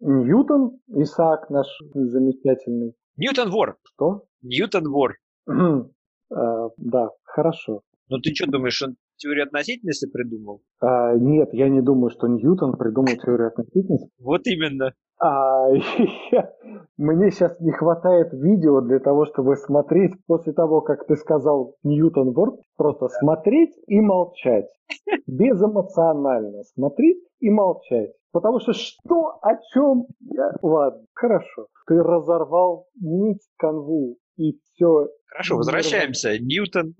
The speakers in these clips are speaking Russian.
Ньютон, Исаак наш замечательный. Ньютон вор. Что? Ньютон вор. А, да, хорошо. Ну ты что думаешь, он теорию относительности придумал? А, нет, я не думаю, что Ньютон придумал теорию относительности. Вот именно. А, я, мне сейчас не хватает видео для того, чтобы смотреть после того, как ты сказал Ньютон Ворд, просто смотреть и молчать. Безэмоционально смотреть и молчать. Потому что что, о чем я... Ладно, хорошо. Ты разорвал нить канву и все. Хорошо, возвращаемся. Ньютон,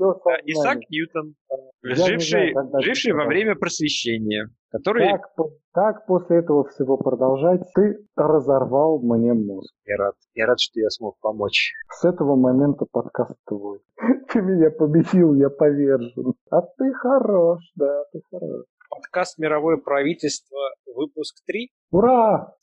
Исаак Ньютон, живший, знаю, живший во время просвещения, который... Как, как после этого всего продолжать? Ты разорвал мне мозг. Я рад, я рад, что я смог помочь. С этого момента подкаст твой. Ты меня победил, я повержен. А ты хорош, да, ты хорош. Подкаст «Мировое правительство», выпуск 3. Ура!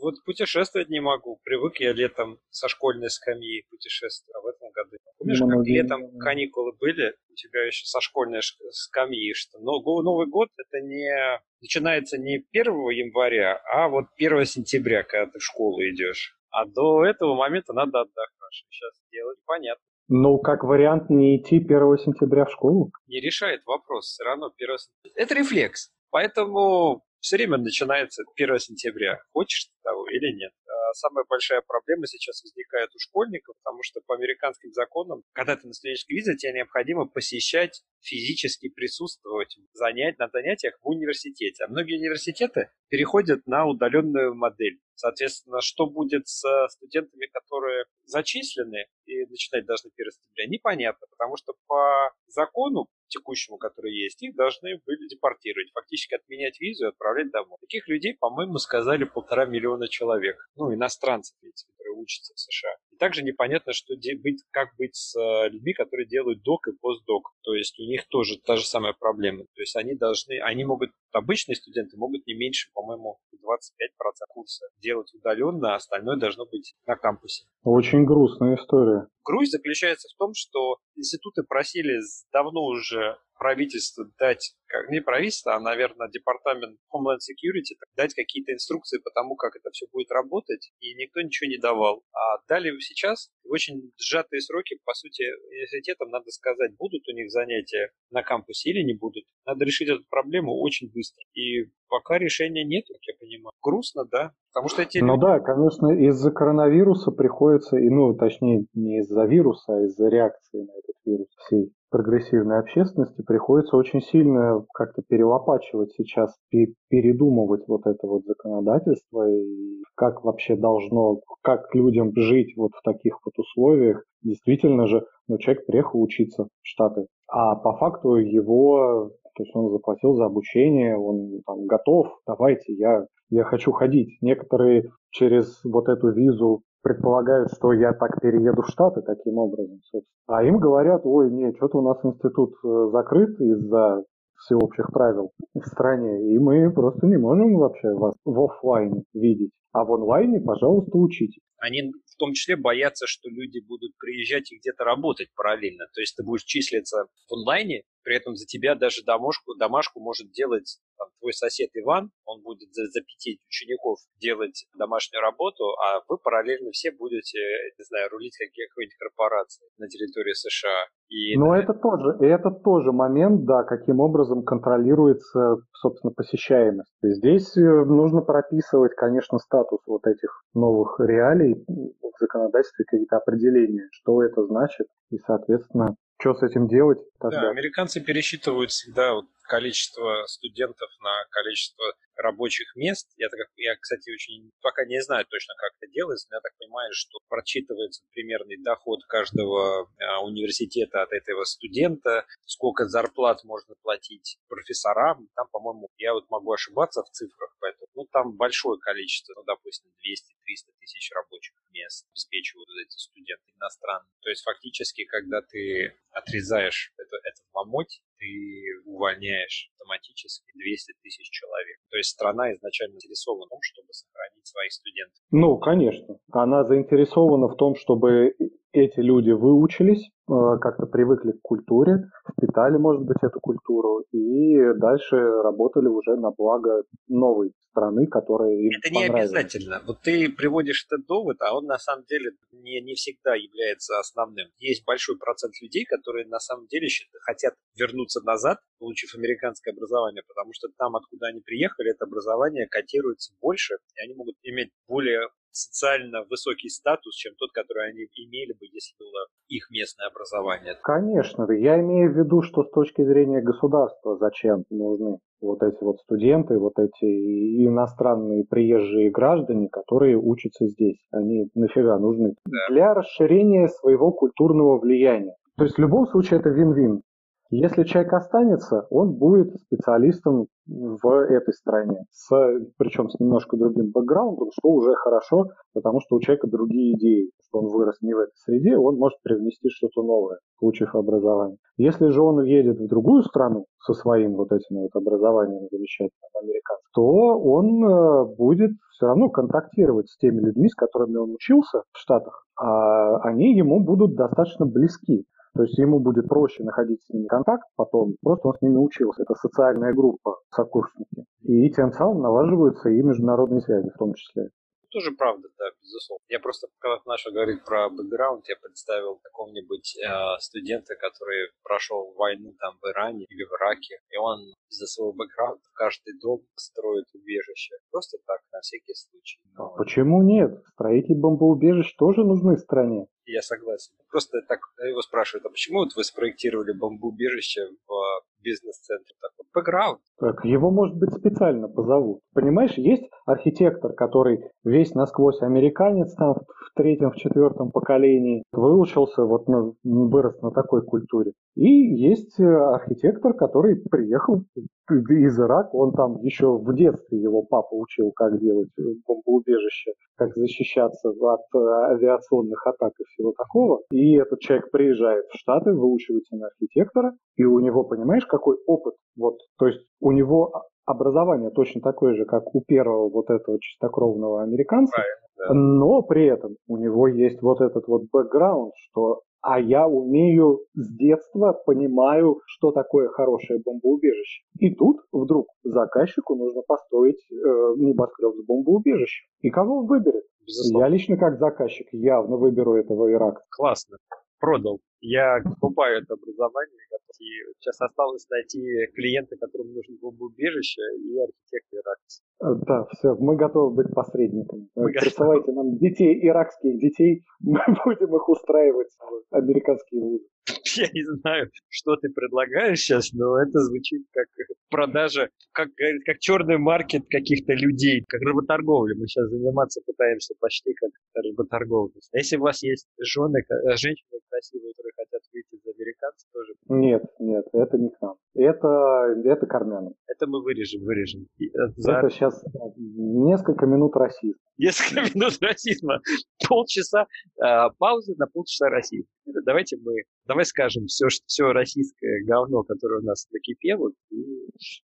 Вот путешествовать не могу. Привык я летом со школьной скамьи путешествовать, а в этом году. Помнишь, как ну, летом каникулы были? У тебя еще со школьной скамьи, что но Новый год это не начинается не 1 января, а вот 1 сентября, когда ты в школу идешь. А до этого момента надо отдохнуть. Сейчас делать понятно. Ну, как вариант не идти 1 сентября в школу. Не решает вопрос. Все равно 1 сентября. Это рефлекс. Поэтому все время начинается 1 сентября. Хочешь ты того или нет. А Самая большая проблема сейчас возникает у школьников, потому что по американским законам, когда ты на студенческой визе, тебе необходимо посещать, физически присутствовать в занят... на занятиях в университете. А многие университеты переходят на удаленную модель. Соответственно, что будет с студентами, которые зачислены и начинать должны 1 сентября, непонятно, потому что по закону текущему, который есть, их должны были депортировать, фактически отменять визу и отправлять домой. Таких людей, по-моему, сказали полтора миллиона человек. Ну, иностранцев, эти, которые учатся в США. Также непонятно, что быть, как быть с э, людьми, которые делают док и постдок. То есть у них тоже та же самая проблема. То есть они должны, они могут, обычные студенты могут не меньше, по-моему, 25% курса делать удаленно, а остальное должно быть на кампусе. Очень грустная история. Грусть заключается в том, что институты просили давно уже правительство дать, как не правительство, а, наверное, департамент Homeland Security, дать какие-то инструкции по тому, как это все будет работать, и никто ничего не давал. А дали сейчас в очень сжатые сроки, по сути, университетам надо сказать, будут у них занятия на кампусе или не будут. Надо решить эту проблему очень быстро. И пока решения нет, как я понимаю. Грустно, да, потому что эти Ну да, конечно, из-за коронавируса приходится, и, ну, точнее, не из-за вируса, а из-за реакции на этот вирус всей прогрессивной общественности приходится очень сильно как-то перелопачивать сейчас, пе- передумывать вот это вот законодательство и как вообще должно, как людям жить вот в таких вот условиях. Действительно же, ну, человек приехал учиться в Штаты, а по факту его, то есть он заплатил за обучение, он там готов, давайте, я я хочу ходить. Некоторые через вот эту визу предполагают, что я так перееду в Штаты таким образом. А им говорят, ой, нет, что-то у нас институт э, закрыт из-за всеобщих правил в стране, и мы просто не можем вообще вас в офлайне видеть. А в онлайне, пожалуйста, учите. они в том числе боятся, что люди будут приезжать и где-то работать параллельно. То есть ты будешь числиться в онлайне, при этом за тебя даже домашку, домашку может делать там, твой сосед Иван, он будет за, за пяти учеников делать домашнюю работу, а вы параллельно все будете, не знаю, рулить каких-нибудь корпораций на территории США. И Но это тоже, это тоже момент, да, каким образом контролируется, собственно, посещаемость. Здесь э, нужно прописывать, конечно, статус вот этих новых реалий в законодательстве, какие-то определения, что это значит, и, соответственно, что с этим делать Да, американцы пересчитывают всегда вот количество студентов на количество рабочих мест. Я, так, я, кстати, очень пока не знаю точно, как это делается, но я так понимаю, что прочитывается примерный доход каждого а, университета от этого студента, сколько зарплат можно платить профессорам. Там, по-моему, я вот могу ошибаться в цифрах, поэтому, ну, там большое количество, ну, допустим, 200-300 тысяч рабочих мест обеспечивают эти студенты иностранные. То есть, фактически, когда ты отрезаешь это, этот ломоть, ты увольняешь автоматически 200 тысяч человек. То есть страна изначально заинтересована в том, чтобы сохранить своих студентов. Ну, конечно. Она заинтересована в том, чтобы эти люди выучились, э, как-то привыкли к культуре, впитали, может быть, эту культуру и дальше работали уже на благо новой страны, которая им Это не обязательно. Вот ты приводишь этот довод, а он на самом деле не, не всегда является основным. Есть большой процент людей, которые на самом деле хотят вернуться назад, получив американское образование, потому что там, откуда они приехали, это образование котируется больше, и они могут иметь более социально высокий статус, чем тот, который они имели бы, если было их местное образование. Конечно, я имею в виду, что с точки зрения государства зачем нужны вот эти вот студенты, вот эти иностранные приезжие граждане, которые учатся здесь. Они нафига нужны? Да. Для расширения своего культурного влияния. То есть в любом случае это вин-вин. Если человек останется, он будет специалистом в этой стране, с, причем с немножко другим бэкграундом, что уже хорошо, потому что у человека другие идеи, что он вырос не в этой среде, он может привнести что-то новое, получив образование. Если же он уедет в другую страну со своим вот этим вот образованием замечательным американцем, то он э, будет все равно контактировать с теми людьми, с которыми он учился в Штатах, а они ему будут достаточно близки. То есть ему будет проще находить с ними контакт потом, просто он с ними учился. Это социальная группа, сокурсники. И тем самым налаживаются и международные связи в том числе. Тоже правда, да, безусловно. Я просто, когда Наша говорит про бэкграунд, я представил какого-нибудь э, студента, который прошел войну там в Иране или в Ираке, и он из-за своего бэкграунда каждый дом строит убежище. Просто так, на всякий случай. Но... А почему нет? Строители бомбоубежищ тоже нужны стране. Я согласен. Просто так его спрашивают, а почему вот вы спроектировали бомбоубежище в бизнес-центре? Такой бэкграунд. Так, его, может быть, специально позовут. Понимаешь, есть архитектор, который весь насквозь американец, там в третьем, в четвертом поколении, выучился, вот на, вырос на такой культуре. И есть э, архитектор, который приехал из Ирака, он там еще в детстве его папа учил, как делать э, бомбоубежище, как защищаться от э, авиационных атак и всего такого. И этот человек приезжает в Штаты, выучивается на архитектора, и у него, понимаешь, какой опыт? Вот, то есть у него образование точно такое же, как у первого вот этого чистокровного американца, да. но при этом у него есть вот этот вот бэкграунд, что а я умею с детства, понимаю, что такое хорошее бомбоубежище. И тут вдруг заказчику нужно построить э, небоскреб с бомбоубежищем. И кого он выберет? Безусловно. Я лично как заказчик явно выберу этого Ирака. Классно. Продал. Я покупаю это образование. И сейчас осталось найти клиента, которому нужно бомбоубежище, и архитектор иракец. Э, да, все, мы готовы быть посредниками. Мы Присылайте готовы. нам детей, иракских детей, мы будем их устраивать в американские вузы. Я не знаю, что ты предлагаешь сейчас, но это звучит как продажа, как, как черный маркет каких-то людей, как работорговля. Мы сейчас заниматься пытаемся почти как работорговля. А если у вас есть жены, э, женщины красивые, которые хотят выйти за американцев, тоже... Нет, нет, это не к нам. Это, это к армянам. Это мы вырежем, вырежем. Э, за... Это сейчас несколько минут расизма. Несколько минут расизма. Полчаса э, паузы на полчаса расизма. Давайте мы, давай скажем все, все российское говно, которое у нас накипело, и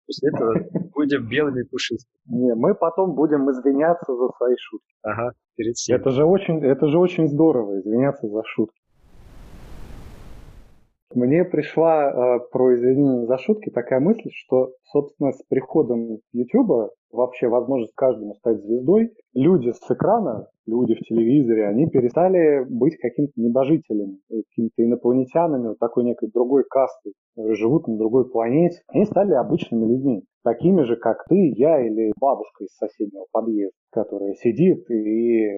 после этого будем белыми пушистыми. Не, мы потом будем извиняться за свои шутки. Ага, перед всем. Это же очень, это же очень здорово, извиняться за шутки. Мне пришла э, про извинения за шутки такая мысль, что, собственно, с приходом YouTube вообще возможность каждому стать звездой, люди с экрана, люди в телевизоре, они перестали быть какими-то небожителями, какими-то инопланетянами, вот такой некой другой кастой, живут на другой планете. Они стали обычными людьми, такими же, как ты, я или бабушка из соседнего подъезда, которая сидит и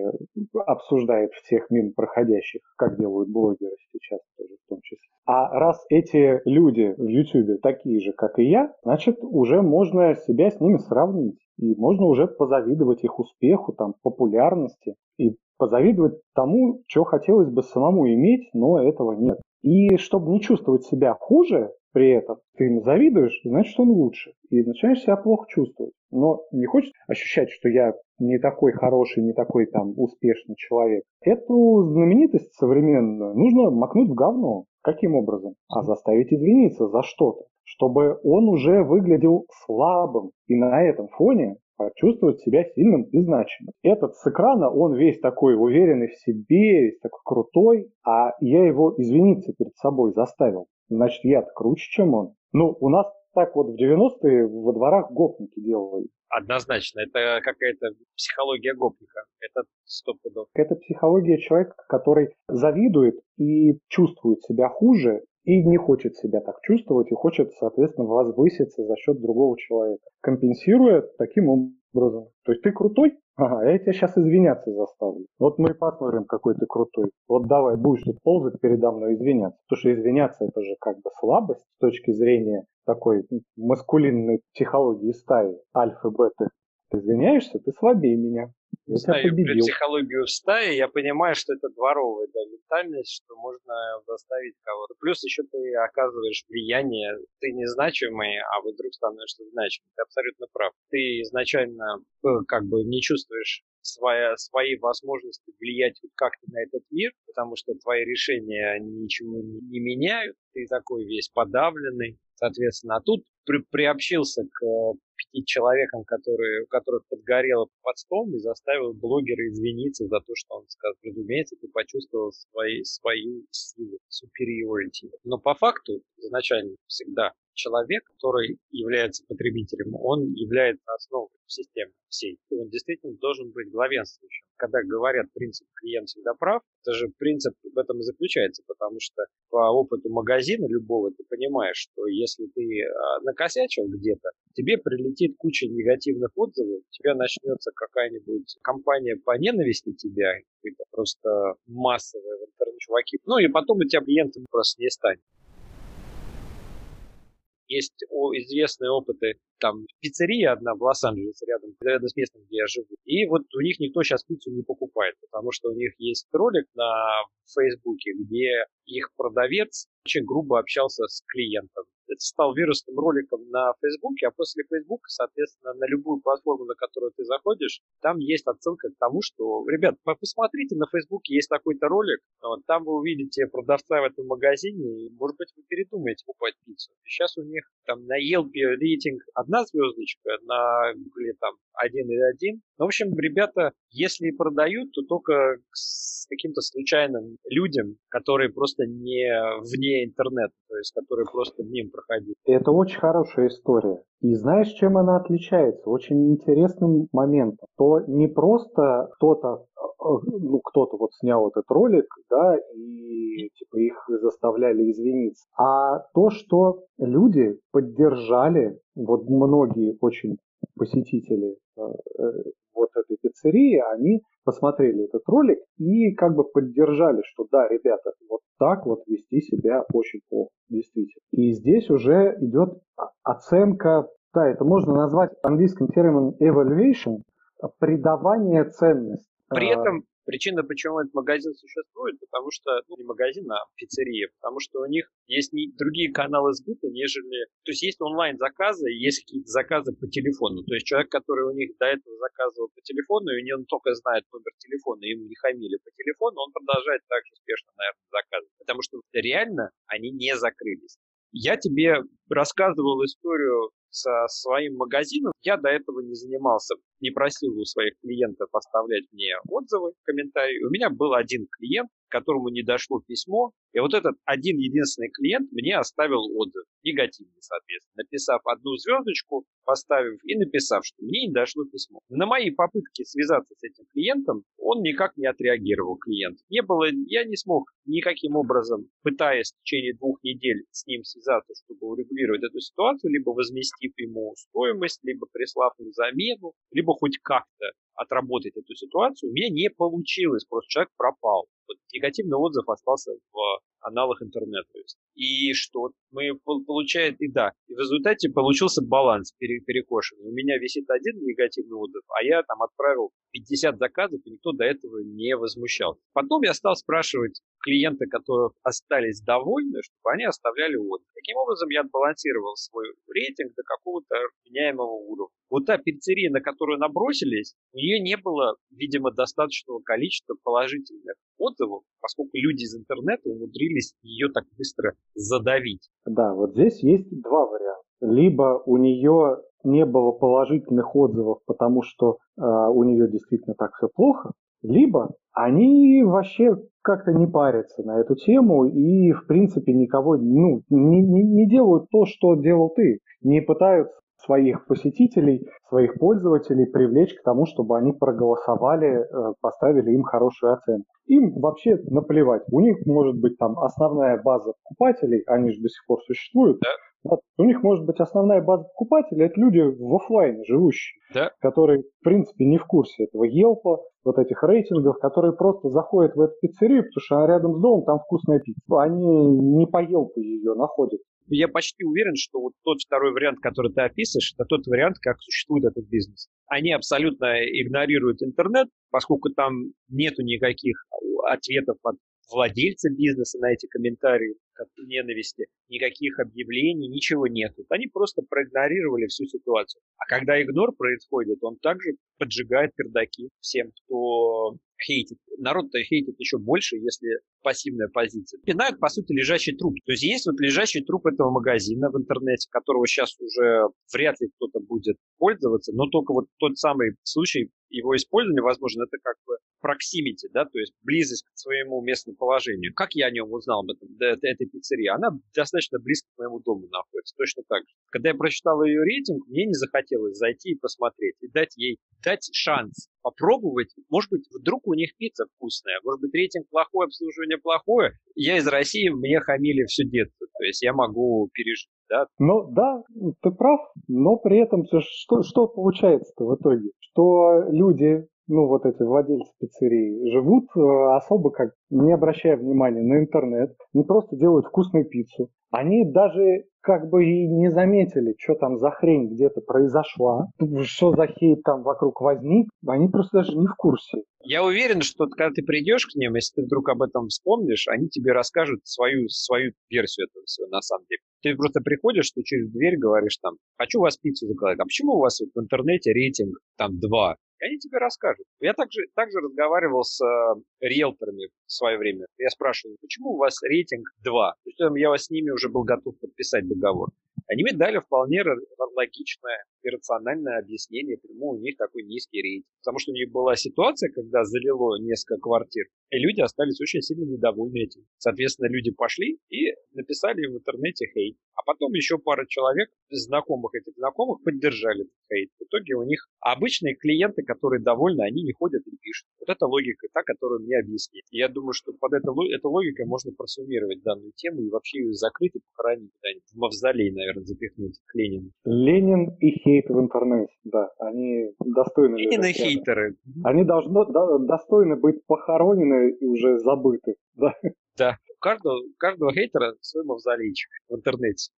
обсуждает всех мимо проходящих, как делают блогеры сейчас тоже в том числе. А раз эти люди в YouTube такие же, как и я, значит, уже можно себя с ними сравнить. И можно уже позавидовать их успеху, там, популярности. И позавидовать тому, что хотелось бы самому иметь, но этого нет. И чтобы не чувствовать себя хуже при этом, ты ему завидуешь, значит, он лучше. И начинаешь себя плохо чувствовать. Но не хочешь ощущать, что я не такой хороший, не такой там успешный человек. Эту знаменитость современную нужно макнуть в говно. Каким образом? А заставить извиниться за что-то, чтобы он уже выглядел слабым. И на этом фоне почувствовать себя сильным и значимым. Этот с экрана, он весь такой уверенный в себе, весь такой крутой, а я его извиниться перед собой заставил. Значит, я-то круче, чем он. Ну, у нас так вот в 90-е во дворах гопники делали. Однозначно, это какая-то психология гопника, это сто пудов. Это психология человека, который завидует и чувствует себя хуже, и не хочет себя так чувствовать, и хочет, соответственно, возвыситься за счет другого человека, компенсируя таким образом. То есть ты крутой? Ага, я тебя сейчас извиняться заставлю. Вот мы и посмотрим, какой ты крутой. Вот давай, будешь тут ползать передо мной извиняться. Потому что извиняться это же как бы слабость с точки зрения такой маскулинной психологии стаи, альфа, бета. Ты извиняешься, ты слабее меня. Я знаю про психологию стаи, я понимаю, что это дворовая да, ментальность, что можно заставить кого-то. Плюс еще ты оказываешь влияние, ты незначимый, а вдруг становишься значимым. Ты абсолютно прав. Ты изначально э, как бы не чувствуешь своя, свои возможности влиять как-то на этот мир, потому что твои решения ничего не, не меняют, ты такой весь подавленный, соответственно. А тут при, приобщился к э, пяти человекам, которые, у которых подгорело под стол, и заставил блогера извиниться за то, что он сказал. Разумеется, ты почувствовал свои, свою силу, superiority. Но по факту изначально всегда человек, который является потребителем, он является основой системы всей. И он действительно должен быть главенствующим. Когда говорят принцип клиент всегда прав, это же принцип в этом и заключается, потому что по опыту магазина любого ты понимаешь, что если ты а, накосячил где-то, тебе прилетит куча негативных отзывов, у тебя начнется какая-нибудь компания по ненависти тебя, просто массовая в интернете чуваки, ну и потом у тебя клиентов просто не станет. Есть известные опыты, там пиццерия одна в Лос-Анджелесе, рядом, рядом с местом, где я живу. И вот у них никто сейчас пиццу не покупает, потому что у них есть ролик на Фейсбуке, где их продавец очень грубо общался с клиентом это стал вирусным роликом на Фейсбуке, а после Фейсбука, соответственно, на любую платформу, на которую ты заходишь, там есть отсылка к тому, что, ребят, посмотрите, на Фейсбуке есть такой-то ролик, вот, там вы увидите продавца в этом магазине, и, может быть, вы передумаете покупать пиццу. Сейчас у них там на Yelp рейтинг одна звездочка, на Google там 1,1. Ну, в общем, ребята, если продают, то только с каким-то случайным людям, которые просто не вне интернета, то есть которые просто мимо проходили. Это очень хорошая история. И знаешь, чем она отличается? Очень интересным моментом. То не просто кто-то ну, кто-то вот снял этот ролик, да, и типа их заставляли извиниться. А то, что люди поддержали, вот многие очень посетители э, э, вот этой пиццерии, они посмотрели этот ролик и как бы поддержали, что да, ребята, вот так вот вести себя очень плохо, действительно. И здесь уже идет оценка, да, это можно назвать английским термином evaluation, придавание ценности. При а, этом Причина, почему этот магазин существует, потому что, ну, не магазин, а пиццерия, потому что у них есть не, другие каналы сбыта, нежели... То есть есть онлайн-заказы, есть какие-то заказы по телефону. То есть человек, который у них до этого заказывал по телефону, и он только знает номер телефона, ему не хамили по телефону, он продолжает так же успешно, наверное, заказывать. Потому что реально они не закрылись. Я тебе рассказывал историю со своим магазином. Я до этого не занимался, не просил у своих клиентов оставлять мне отзывы, комментарии. У меня был один клиент, которому не дошло письмо, и вот этот один единственный клиент мне оставил отзыв, негативный, соответственно, написав одну звездочку, поставив и написав, что мне не дошло письмо. На мои попытки связаться с этим клиентом, он никак не отреагировал, клиент. Не было, я не смог никаким образом, пытаясь в течение двух недель с ним связаться, чтобы урегулировать эту ситуацию, либо возместив ему стоимость, либо прислав ему замену, либо хоть как-то отработать эту ситуацию, у меня не получилось, просто человек пропал. Вот негативный отзыв остался в аналог интернета. Есть. И что? Мы получаем, и да, и в результате получился баланс перекошенный. У меня висит один негативный отзыв, а я там отправил 50 заказов, и никто до этого не возмущался. Потом я стал спрашивать клиенты, которые остались довольны, чтобы они оставляли отзыв. Таким образом, я отбалансировал свой рейтинг до какого-то меняемого уровня. Вот та пиццерия, на которую набросились, у нее не было, видимо, достаточного количества положительных отзывов, поскольку люди из интернета умудрились ее так быстро задавить. Да, вот здесь есть два варианта. Либо у нее не было положительных отзывов, потому что э, у нее действительно так все плохо, либо они вообще как-то не парятся на эту тему и, в принципе, никого ну, не, не, не делают то, что делал ты. Не пытаются своих посетителей, своих пользователей привлечь к тому, чтобы они проголосовали, э, поставили им хорошую оценку. Им вообще наплевать. У них может быть там основная база покупателей, они же до сих пор существуют. Да. Вот, у них может быть основная база покупателей, это люди в офлайне живущие, да. которые, в принципе, не в курсе этого Елпа, вот этих рейтингов, которые просто заходят в эту пиццерию, потому что рядом с домом там вкусная пицца. Они не по Елпу ее находят я почти уверен, что вот тот второй вариант, который ты описываешь, это тот вариант, как существует этот бизнес. Они абсолютно игнорируют интернет, поскольку там нету никаких ответов от владельца бизнеса на эти комментарии ненависти, никаких объявлений, ничего нет. Они просто проигнорировали всю ситуацию. А когда игнор происходит, он также поджигает пердаки всем, кто хейтит. Народ-то хейтит еще больше, если пассивная позиция. Пинают, по сути, лежащий труп. То есть есть вот лежащий труп этого магазина в интернете, которого сейчас уже вряд ли кто-то будет пользоваться, но только вот тот самый случай его использования, возможно, это как бы проксимити, да, то есть близость к своему местному положению. Как я о нем узнал об этом, да, этой пиццерии? Она достаточно близко к моему дому находится, точно так же. Когда я прочитал ее рейтинг, мне не захотелось зайти и посмотреть, и дать ей, дать шанс попробовать. Может быть, вдруг у них пицца вкусная, может быть, рейтинг плохой, обслуживание плохое. Я из России, мне хамили все детство, то есть я могу пережить да? Ну да, ты прав, но при этом что, что получается-то в итоге? Что люди ну, вот эти владельцы пиццерии, живут э, особо как, не обращая внимания на интернет, не просто делают вкусную пиццу. Они даже как бы и не заметили, что там за хрень где-то произошла, что за хейт там вокруг возник, они просто даже не в курсе. Я уверен, что когда ты придешь к ним, если ты вдруг об этом вспомнишь, они тебе расскажут свою, свою версию этого всего на самом деле. Ты просто приходишь, ты через дверь говоришь там, хочу у вас пиццу заказать, а почему у вас в интернете рейтинг там 2? И они тебе расскажут. Я также, также разговаривал с э, риэлторами в свое время. Я спрашивал, почему у вас рейтинг 2? То я с ними уже был готов подписать договор. Они мне дали вполне логичное и рациональное объяснение, почему у них такой низкий рейтинг. Потому что у них была ситуация, когда залило несколько квартир, и люди остались очень сильно недовольны этим. Соответственно, люди пошли и написали в интернете хейт. А потом еще пара человек, знакомых этих знакомых, поддержали этот хейт. В итоге у них обычные клиенты, которые довольны, они не ходят и пишут. Вот это логика, та, которую мне объяснили. Я думаю, что под это, этой логикой можно просуммировать данную тему и вообще ее закрыть и похоронить куда-нибудь в мавзолей, наверное, запихнуть к Ленину. Ленин и хейт в интернете, да, они достойны. Ленин и хейтеры. Они должны да, достойны быть похоронены и уже забыты, да. Да, у каждого, у каждого хейтера свой мавзолейчик в интернете.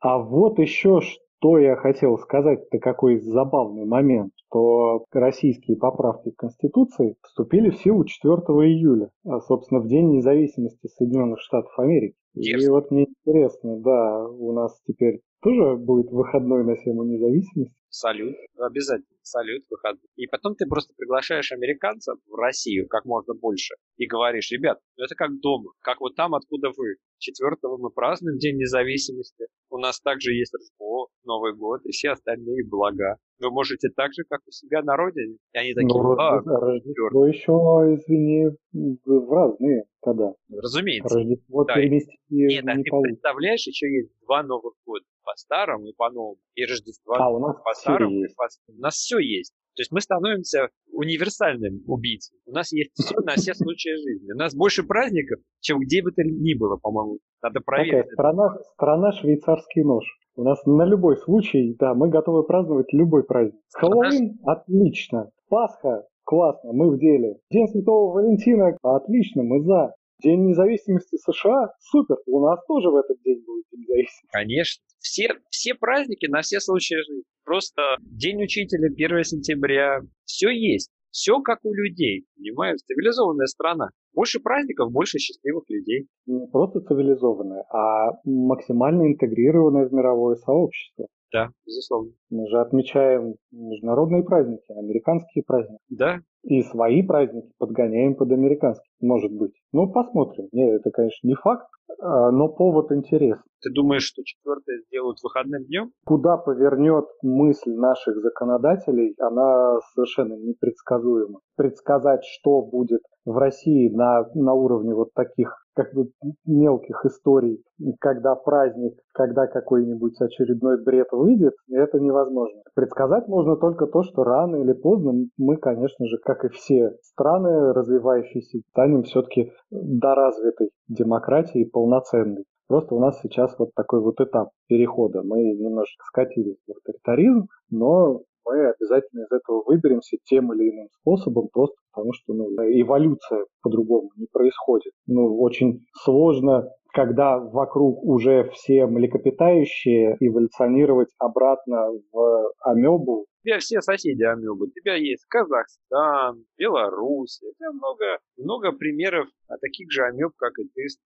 А вот еще что я хотел сказать, это какой забавный момент, что российские поправки к Конституции вступили в силу 4 июля, а, собственно, в День независимости Соединенных Штатов Америки. Yes. И вот мне интересно, да, у нас теперь тоже будет выходной на тему независимости? Салют, обязательно, салют, выходной. И потом ты просто приглашаешь американцев в Россию как можно больше и говоришь, ребят, ну это как дома, как вот там, откуда вы. Четвертого мы празднуем День независимости. У нас также есть Рождество, Новый год и все остальные блага. Вы можете так же, как у себя на родине. И они такие, ну, а, Рождество еще, извини, в разные когда. Разумеется. Рождество да. переместить Нет, а не ты получится. представляешь, еще есть два Новых года. По старому и по новому. И Рождество а, у нас по старому и по... У нас все есть. То есть мы становимся универсальным убийцей. У нас есть все на все случаи жизни. У нас больше праздников, чем где бы то ни было, по-моему. Надо проверить. Такая страна, страна швейцарский нож. У нас на любой случай, да, мы готовы праздновать любой праздник. Хэллоуин – отлично. Пасха – классно, мы в деле. День Святого Валентина – отлично, мы за. День независимости США – супер, у нас тоже в этот день будет День независимости. Конечно. Все, все праздники на все случаи жизни. Просто День учителя, 1 сентября. Все есть. Все как у людей, понимаешь? Цивилизованная страна. Больше праздников, больше счастливых людей. Не просто цивилизованная, а максимально интегрированная в мировое сообщество. Да, безусловно. Мы же отмечаем международные праздники, американские праздники. Да. И свои праздники подгоняем под американские, может быть. Ну, посмотрим. Не, это, конечно, не факт, а, но повод интересный. Ты думаешь, что четвертое сделают выходным днем? Куда повернет мысль наших законодателей, она совершенно непредсказуема. Предсказать, что будет в России на, на уровне вот таких как бы мелких историй, когда праздник, когда какой-нибудь очередной бред выйдет, это невозможно. Предсказать можно только то, что рано или поздно мы, конечно же, как и все страны развивающиеся, станем все-таки доразвитой демократией полноценной. Просто у нас сейчас вот такой вот этап перехода. Мы немножко скатились в авторитаризм, но мы обязательно из этого выберемся тем или иным способом, просто потому что ну, эволюция по-другому не происходит. Ну, очень сложно, когда вокруг уже все млекопитающие, эволюционировать обратно в амебу. У тебя все соседи амебы. У тебя есть Казахстан, Беларусь. У тебя много, много примеров таких же амеб, как и ты, с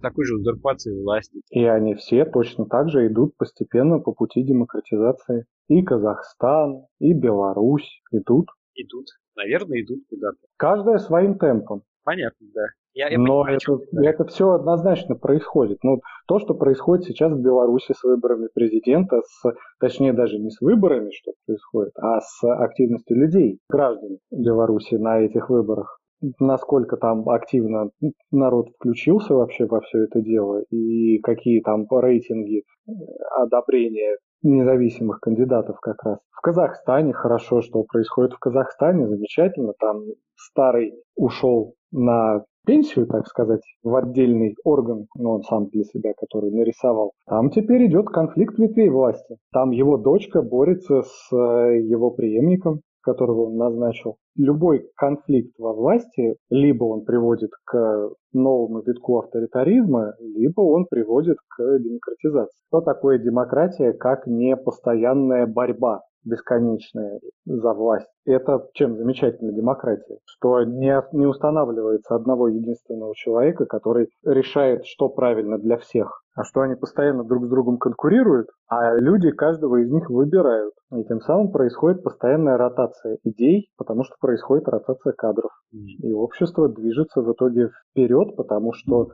такой же узурпации власти. И они все точно так же идут постепенно по пути демократизации. И Казахстан, и Беларусь идут. Идут. Наверное, идут куда-то. Каждая своим темпом. Понятно, да. Я, я Но понимаю, это, да. это все однозначно происходит. Ну, то, что происходит сейчас в Беларуси с выборами президента, с, точнее даже не с выборами, что происходит, а с активностью людей, граждан Беларуси на этих выборах насколько там активно народ включился вообще во все это дело и какие там рейтинги э, одобрения независимых кандидатов как раз. В Казахстане хорошо, что происходит в Казахстане, замечательно. Там старый ушел на пенсию, так сказать, в отдельный орган, ну, он сам для себя, который нарисовал. Там теперь идет конфликт ветвей власти. Там его дочка борется с э, его преемником которого он назначил, любой конфликт во власти, либо он приводит к новому витку авторитаризма, либо он приводит к демократизации. Что такое демократия, как не постоянная борьба бесконечная за власть. Это чем замечательна демократия? Что не, не устанавливается одного единственного человека, который решает, что правильно для всех, а что они постоянно друг с другом конкурируют, а люди каждого из них выбирают. И тем самым происходит постоянная ротация идей, потому что происходит ротация кадров. И общество движется в итоге вперед, потому что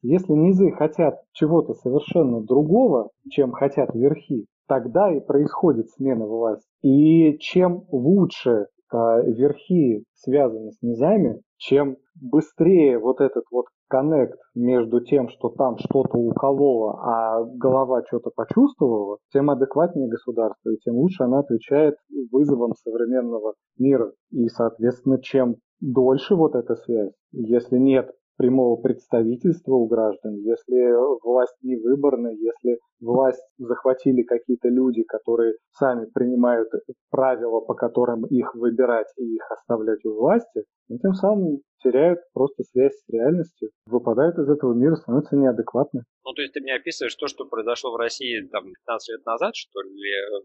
если низы хотят чего-то совершенно другого, чем хотят верхи, тогда и происходит смена власти. И чем лучше э, верхи связаны с низами, чем быстрее вот этот вот коннект между тем, что там что-то укололо, а голова что-то почувствовала, тем адекватнее государство, и тем лучше она отвечает вызовам современного мира. И, соответственно, чем дольше вот эта связь, если нет прямого представительства у граждан, если власть не выборная, если власть захватили какие-то люди, которые сами принимают правила, по которым их выбирать и их оставлять у власти, и тем самым теряют просто связь с реальностью, выпадают из этого мира, становятся неадекватны. Ну, то есть ты мне описываешь то, что произошло в России там 15 лет назад, что ли?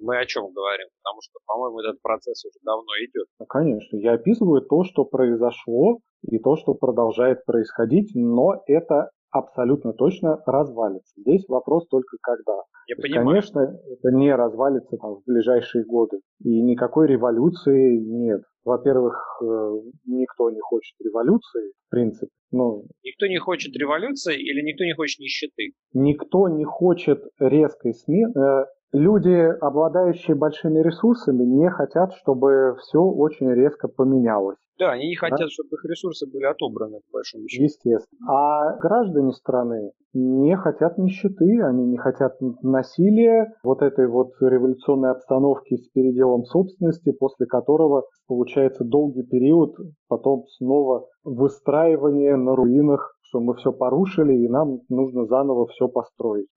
Мы о чем говорим? Потому что, по-моему, этот процесс уже давно идет. Ну, конечно. Я описываю то, что произошло, и то, что продолжает происходить, но это абсолютно точно развалится. Здесь вопрос только когда. Я понимаю. Конечно, это не развалится там, в ближайшие годы. И никакой революции нет. Во-первых, э, никто не хочет революции, в принципе. Ну, никто не хочет революции или никто не хочет нищеты? Никто не хочет резкой смены. Люди, обладающие большими ресурсами, не хотят, чтобы все очень резко поменялось. Да, они не хотят, да? чтобы их ресурсы были отобраны, по большому счету. Естественно. А граждане страны не хотят нищеты, они не хотят насилия, вот этой вот революционной обстановки с переделом собственности, после которого получается долгий период, потом снова выстраивание на руинах, что мы все порушили, и нам нужно заново все построить.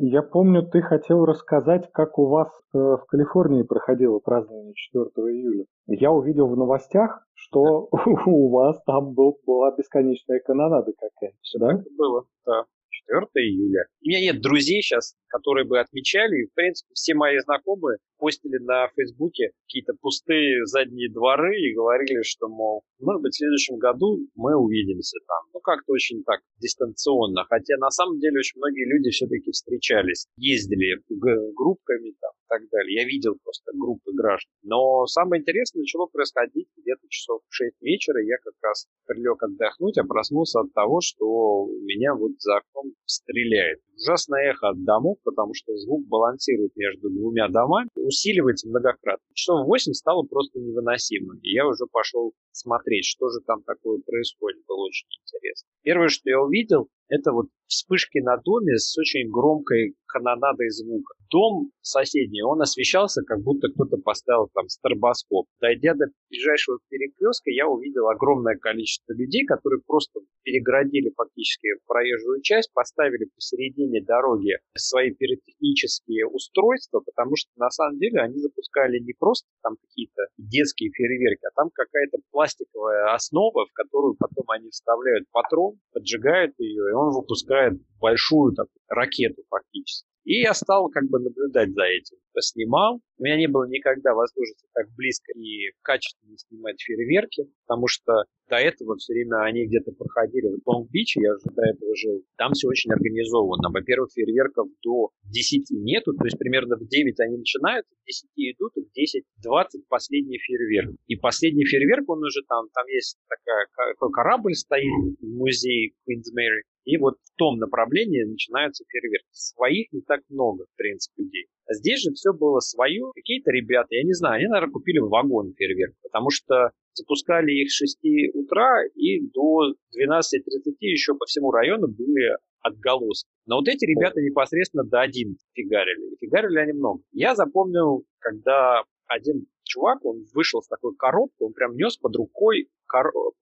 Я помню, ты хотел рассказать, как у вас э, в Калифорнии проходило празднование 4 июля. Я увидел в новостях, что у вас там был, была бесконечная канонада какая-то, да? Было, да. 4 июля. У меня нет друзей сейчас, которые бы отмечали. И, в принципе, все мои знакомые постили на Фейсбуке какие-то пустые задние дворы и говорили, что, мол, может быть, в следующем году мы увидимся там. Ну, как-то очень так дистанционно. Хотя, на самом деле, очень многие люди все-таки встречались, ездили группками там так далее. Я видел просто группы граждан. Но самое интересное начало происходить где-то часов в 6 вечера. Я как раз прилег отдохнуть, а проснулся от того, что меня вот за окном стреляет. Ужасное эхо от домов, потому что звук балансирует между двумя домами, усиливается многократно. Часов в 8 стало просто невыносимо. И я уже пошел смотреть, что же там такое происходит. Было очень интересно. Первое, что я увидел, это вот вспышки на доме с очень громкой канонадой звука. Дом соседний, он освещался, как будто кто-то поставил там стробоскоп. Дойдя до ближайшего перекрестка, я увидел огромное количество людей, которые просто переградили фактически проезжую часть, поставили посередине дороги свои пиротехнические устройства, потому что на самом деле они запускали не просто там какие-то детские фейерверки, а там какая-то пластиковая основа, в которую потом они вставляют патрон, поджигают ее, и он выпускает большую такую ракету фактически. И я стал как бы наблюдать за этим. Поснимал. У меня не было никогда возможности так близко и качественно снимать фейерверки, потому что до этого все время они где-то проходили в Лонг-Биче, я уже до этого жил. Там все очень организовано. Во-первых, фейерверков до 10 нету, то есть примерно в 9 они начинают, в 10 идут, и в 10-20 последний фейерверк. И последний фейерверк, он уже там, там есть такая, такой корабль стоит в музее Queen's Mary, и вот в том направлении начинаются фейерверки. Своих не так много, в принципе, людей. А здесь же все было свое. Какие-то ребята, я не знаю, они, наверное, купили вагон фейерверк, потому что запускали их с 6 утра и до 12.30 еще по всему району были отголоски. Но вот эти ребята непосредственно до 1 фигарили. Фигарили они много. Я запомнил, когда один чувак, он вышел с такой коробкой, он прям нес под рукой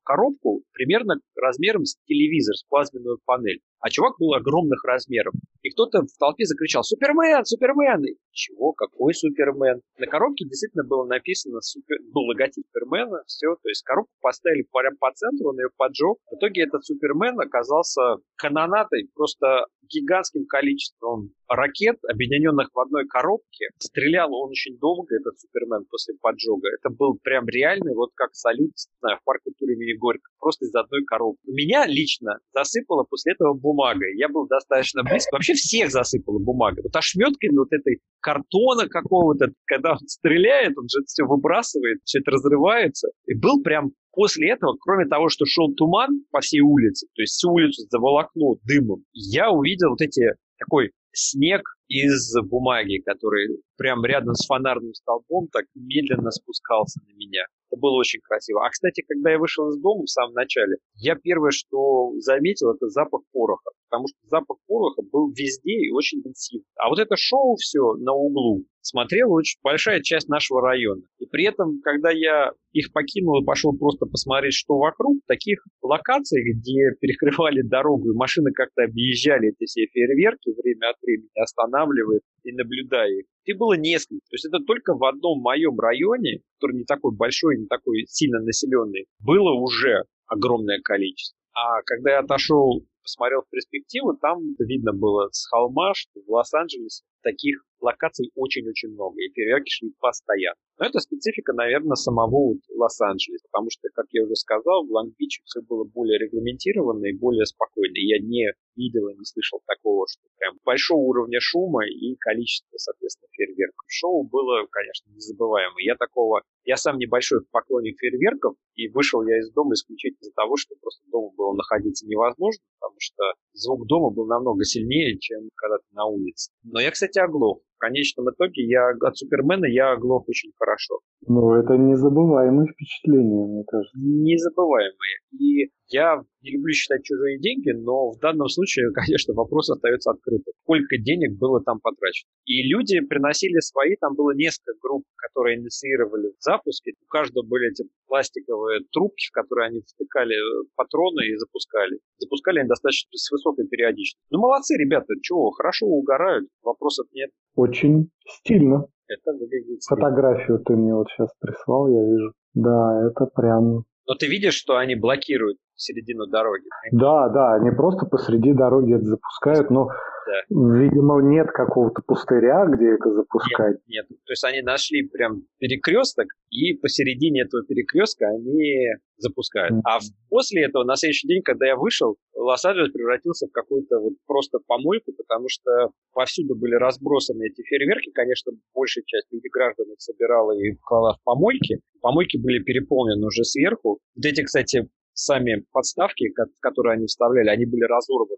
коробку примерно размером с телевизор, с плазменную панель. А чувак был огромных размеров. И кто-то в толпе закричал «Супермен! Супермен!» и Чего? Какой Супермен? На коробке действительно было написано супер... был логотип Супермена, все. То есть коробку поставили прямо по центру, он ее поджег. В итоге этот Супермен оказался канонатой, просто гигантским количеством ракет, объединенных в одной коробке. Стрелял он очень долго, этот Супермен, после поджога. Это был прям реальный, вот как салют, знаю, в парке тур имени Горько, просто из одной коробки. Меня лично засыпало после этого бумагой. Я был достаточно близко. Вообще всех засыпало бумагой. Вот ошметками вот этой картона какого-то, когда он стреляет, он же все выбрасывает, все это разрывается. И был прям после этого, кроме того, что шел туман по всей улице, то есть всю улицу заволокло дымом, я увидел вот эти такой снег из бумаги, который прям рядом с фонарным столбом так медленно спускался на меня. Это было очень красиво. А, кстати, когда я вышел из дома в самом начале, я первое, что заметил, это запах пороха. Потому что запах пороха был везде и очень интенсивный. А вот это шоу все на углу смотрела очень большая часть нашего района. И при этом, когда я их покинул и пошел просто посмотреть, что вокруг, таких локаций, где перекрывали дорогу, и машины как-то объезжали эти все фейерверки время от времени, останавливая и наблюдая их, и было несколько. То есть это только в одном моем районе, который не такой большой, не такой сильно населенный, было уже огромное количество. А когда я отошел, посмотрел в перспективу, там видно было с холма, что в Лос-Анджелесе таких локаций очень-очень много, и фейерверки шли постоянно. Но это специфика, наверное, самого Лос-Анджелеса, потому что, как я уже сказал, в Лонг-Биче все было более регламентировано и более спокойно. Я не видел и не слышал такого, что прям большого уровня шума и количества, соответственно, фейерверков. Шоу было, конечно, незабываемое. Я такого, я сам небольшой поклонник фейерверков, и вышел я из дома исключительно из-за того, что просто дома было находиться невозможно, потому что звук дома был намного сильнее, чем когда ты на улице. Но я, кстати, оглох в конечном итоге я от Супермена я оглох очень хорошо. Ну, это незабываемые впечатления, мне кажется. Незабываемые. И я не люблю считать чужие деньги, но в данном случае, конечно, вопрос остается открытым. Сколько денег было там потрачено? И люди приносили свои, там было несколько групп, которые инициировали запуски. У каждого были эти пластиковые трубки, в которые они втыкали патроны и запускали. Запускали они достаточно с высокой периодичностью. Ну, молодцы, ребята, чего, хорошо угорают, вопросов нет. Очень стильно. Это выглядит Фотографию ты мне вот сейчас прислал, я вижу. Да, это прям но ты видишь, что они блокируют середину дороги. Да, да, они просто посреди дороги это запускают, но да. Видимо, нет какого-то пустыря, где это запускать. Нет, нет. То есть они нашли прям перекресток, и посередине этого перекрестка они запускают. Mm-hmm. А после этого, на следующий день, когда я вышел, Лос-Анджелес превратился в какую-то вот просто помойку, потому что повсюду были разбросаны эти фейерверки. Конечно, большая часть людей граждан их собирала и клала в помойки. Помойки были переполнены уже сверху. Вот эти, кстати, сами подставки, которые они вставляли, они были разорваны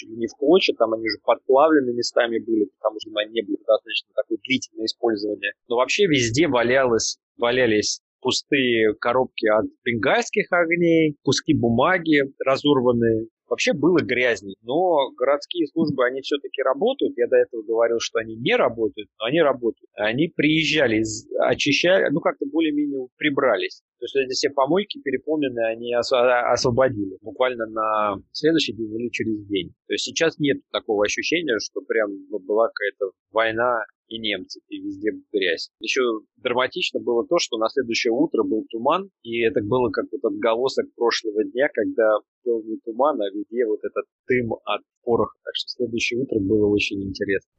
чуть ли не в клочья, там они уже подплавлены местами были, потому что они не были достаточно такое длительное использование. Но вообще везде валялось, валялись пустые коробки от бенгальских огней, куски бумаги разорванные, Вообще было грязней, но городские службы, они все-таки работают. Я до этого говорил, что они не работают, но они работают. Они приезжали, очищали, ну как-то более-менее прибрались. То есть эти все помойки переполненные, они освободили буквально на следующий день или через день. То есть сейчас нет такого ощущения, что прям была какая-то война и немцы, и везде грязь. Еще драматично было то, что на следующее утро был туман, и это было как вот отголосок прошлого дня, когда был не туман, а везде вот этот дым от пороха. Так что следующее утро было очень интересно.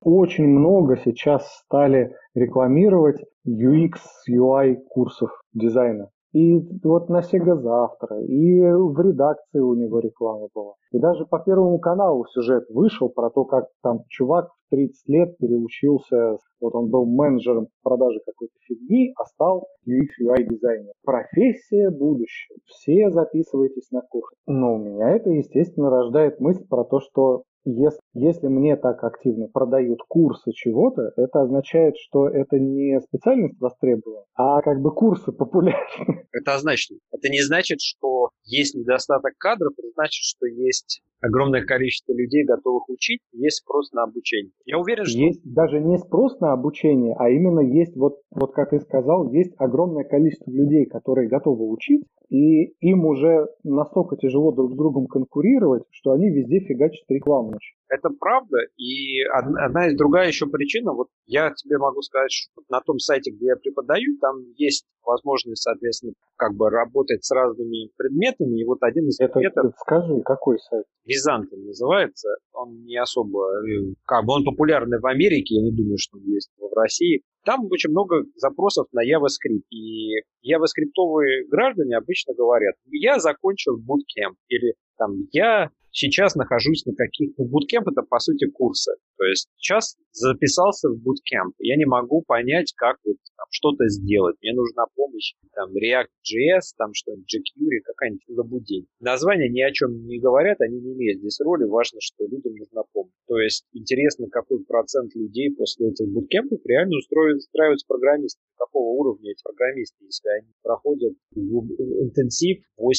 Очень много сейчас стали рекламировать UX, UI курсов дизайна. И вот на Сега завтра, и в редакции у него реклама была. И даже по Первому каналу сюжет вышел про то, как там чувак в 30 лет переучился, вот он был менеджером продажи какой-то фигни, а стал UX UI дизайнер. Профессия будущего. Все записывайтесь на курс. Но у меня это, естественно, рождает мысль про то, что если, если мне так активно продают курсы чего-то, это означает, что это не специальность востребована, а как бы курсы популярны. Это значит, это не значит, что есть недостаток кадров, это значит, что есть огромное количество людей, готовых учить, есть спрос на обучение. Я уверен, что... Есть даже не спрос на обучение, а именно есть, вот, вот как ты сказал, есть огромное количество людей, которые готовы учить, и им уже настолько тяжело друг с другом конкурировать, что они везде фигачат рекламу. Это правда, и одна из другая еще причина, вот я тебе могу сказать, что на том сайте, где я преподаю, там есть возможность, соответственно, как бы работать с разными предметами, и вот один из это, предметов... Скажи, какой сайт? Византом называется, он не особо, э, как бы он популярный в Америке, я не думаю, что он есть в России, там очень много запросов на JavaScript. И JavaScript граждане обычно говорят, я закончил bootcamp, или там, я сейчас нахожусь на каких-то... Bootcamp это, по сути, курсы. То есть сейчас записался в bootcamp. Я не могу понять, как вот там, что-то сделать. Мне нужна помощь, там, React.js, там что-нибудь, jQuery, какая-нибудь лабудень. Названия ни о чем не говорят, они не имеют здесь роли. Важно, что людям нужна помощь. То есть интересно, какой процент людей после этих буткемпов реально устроят, устраиваются программистами. Какого уровня эти программисты, если они проходят интенсив 8-12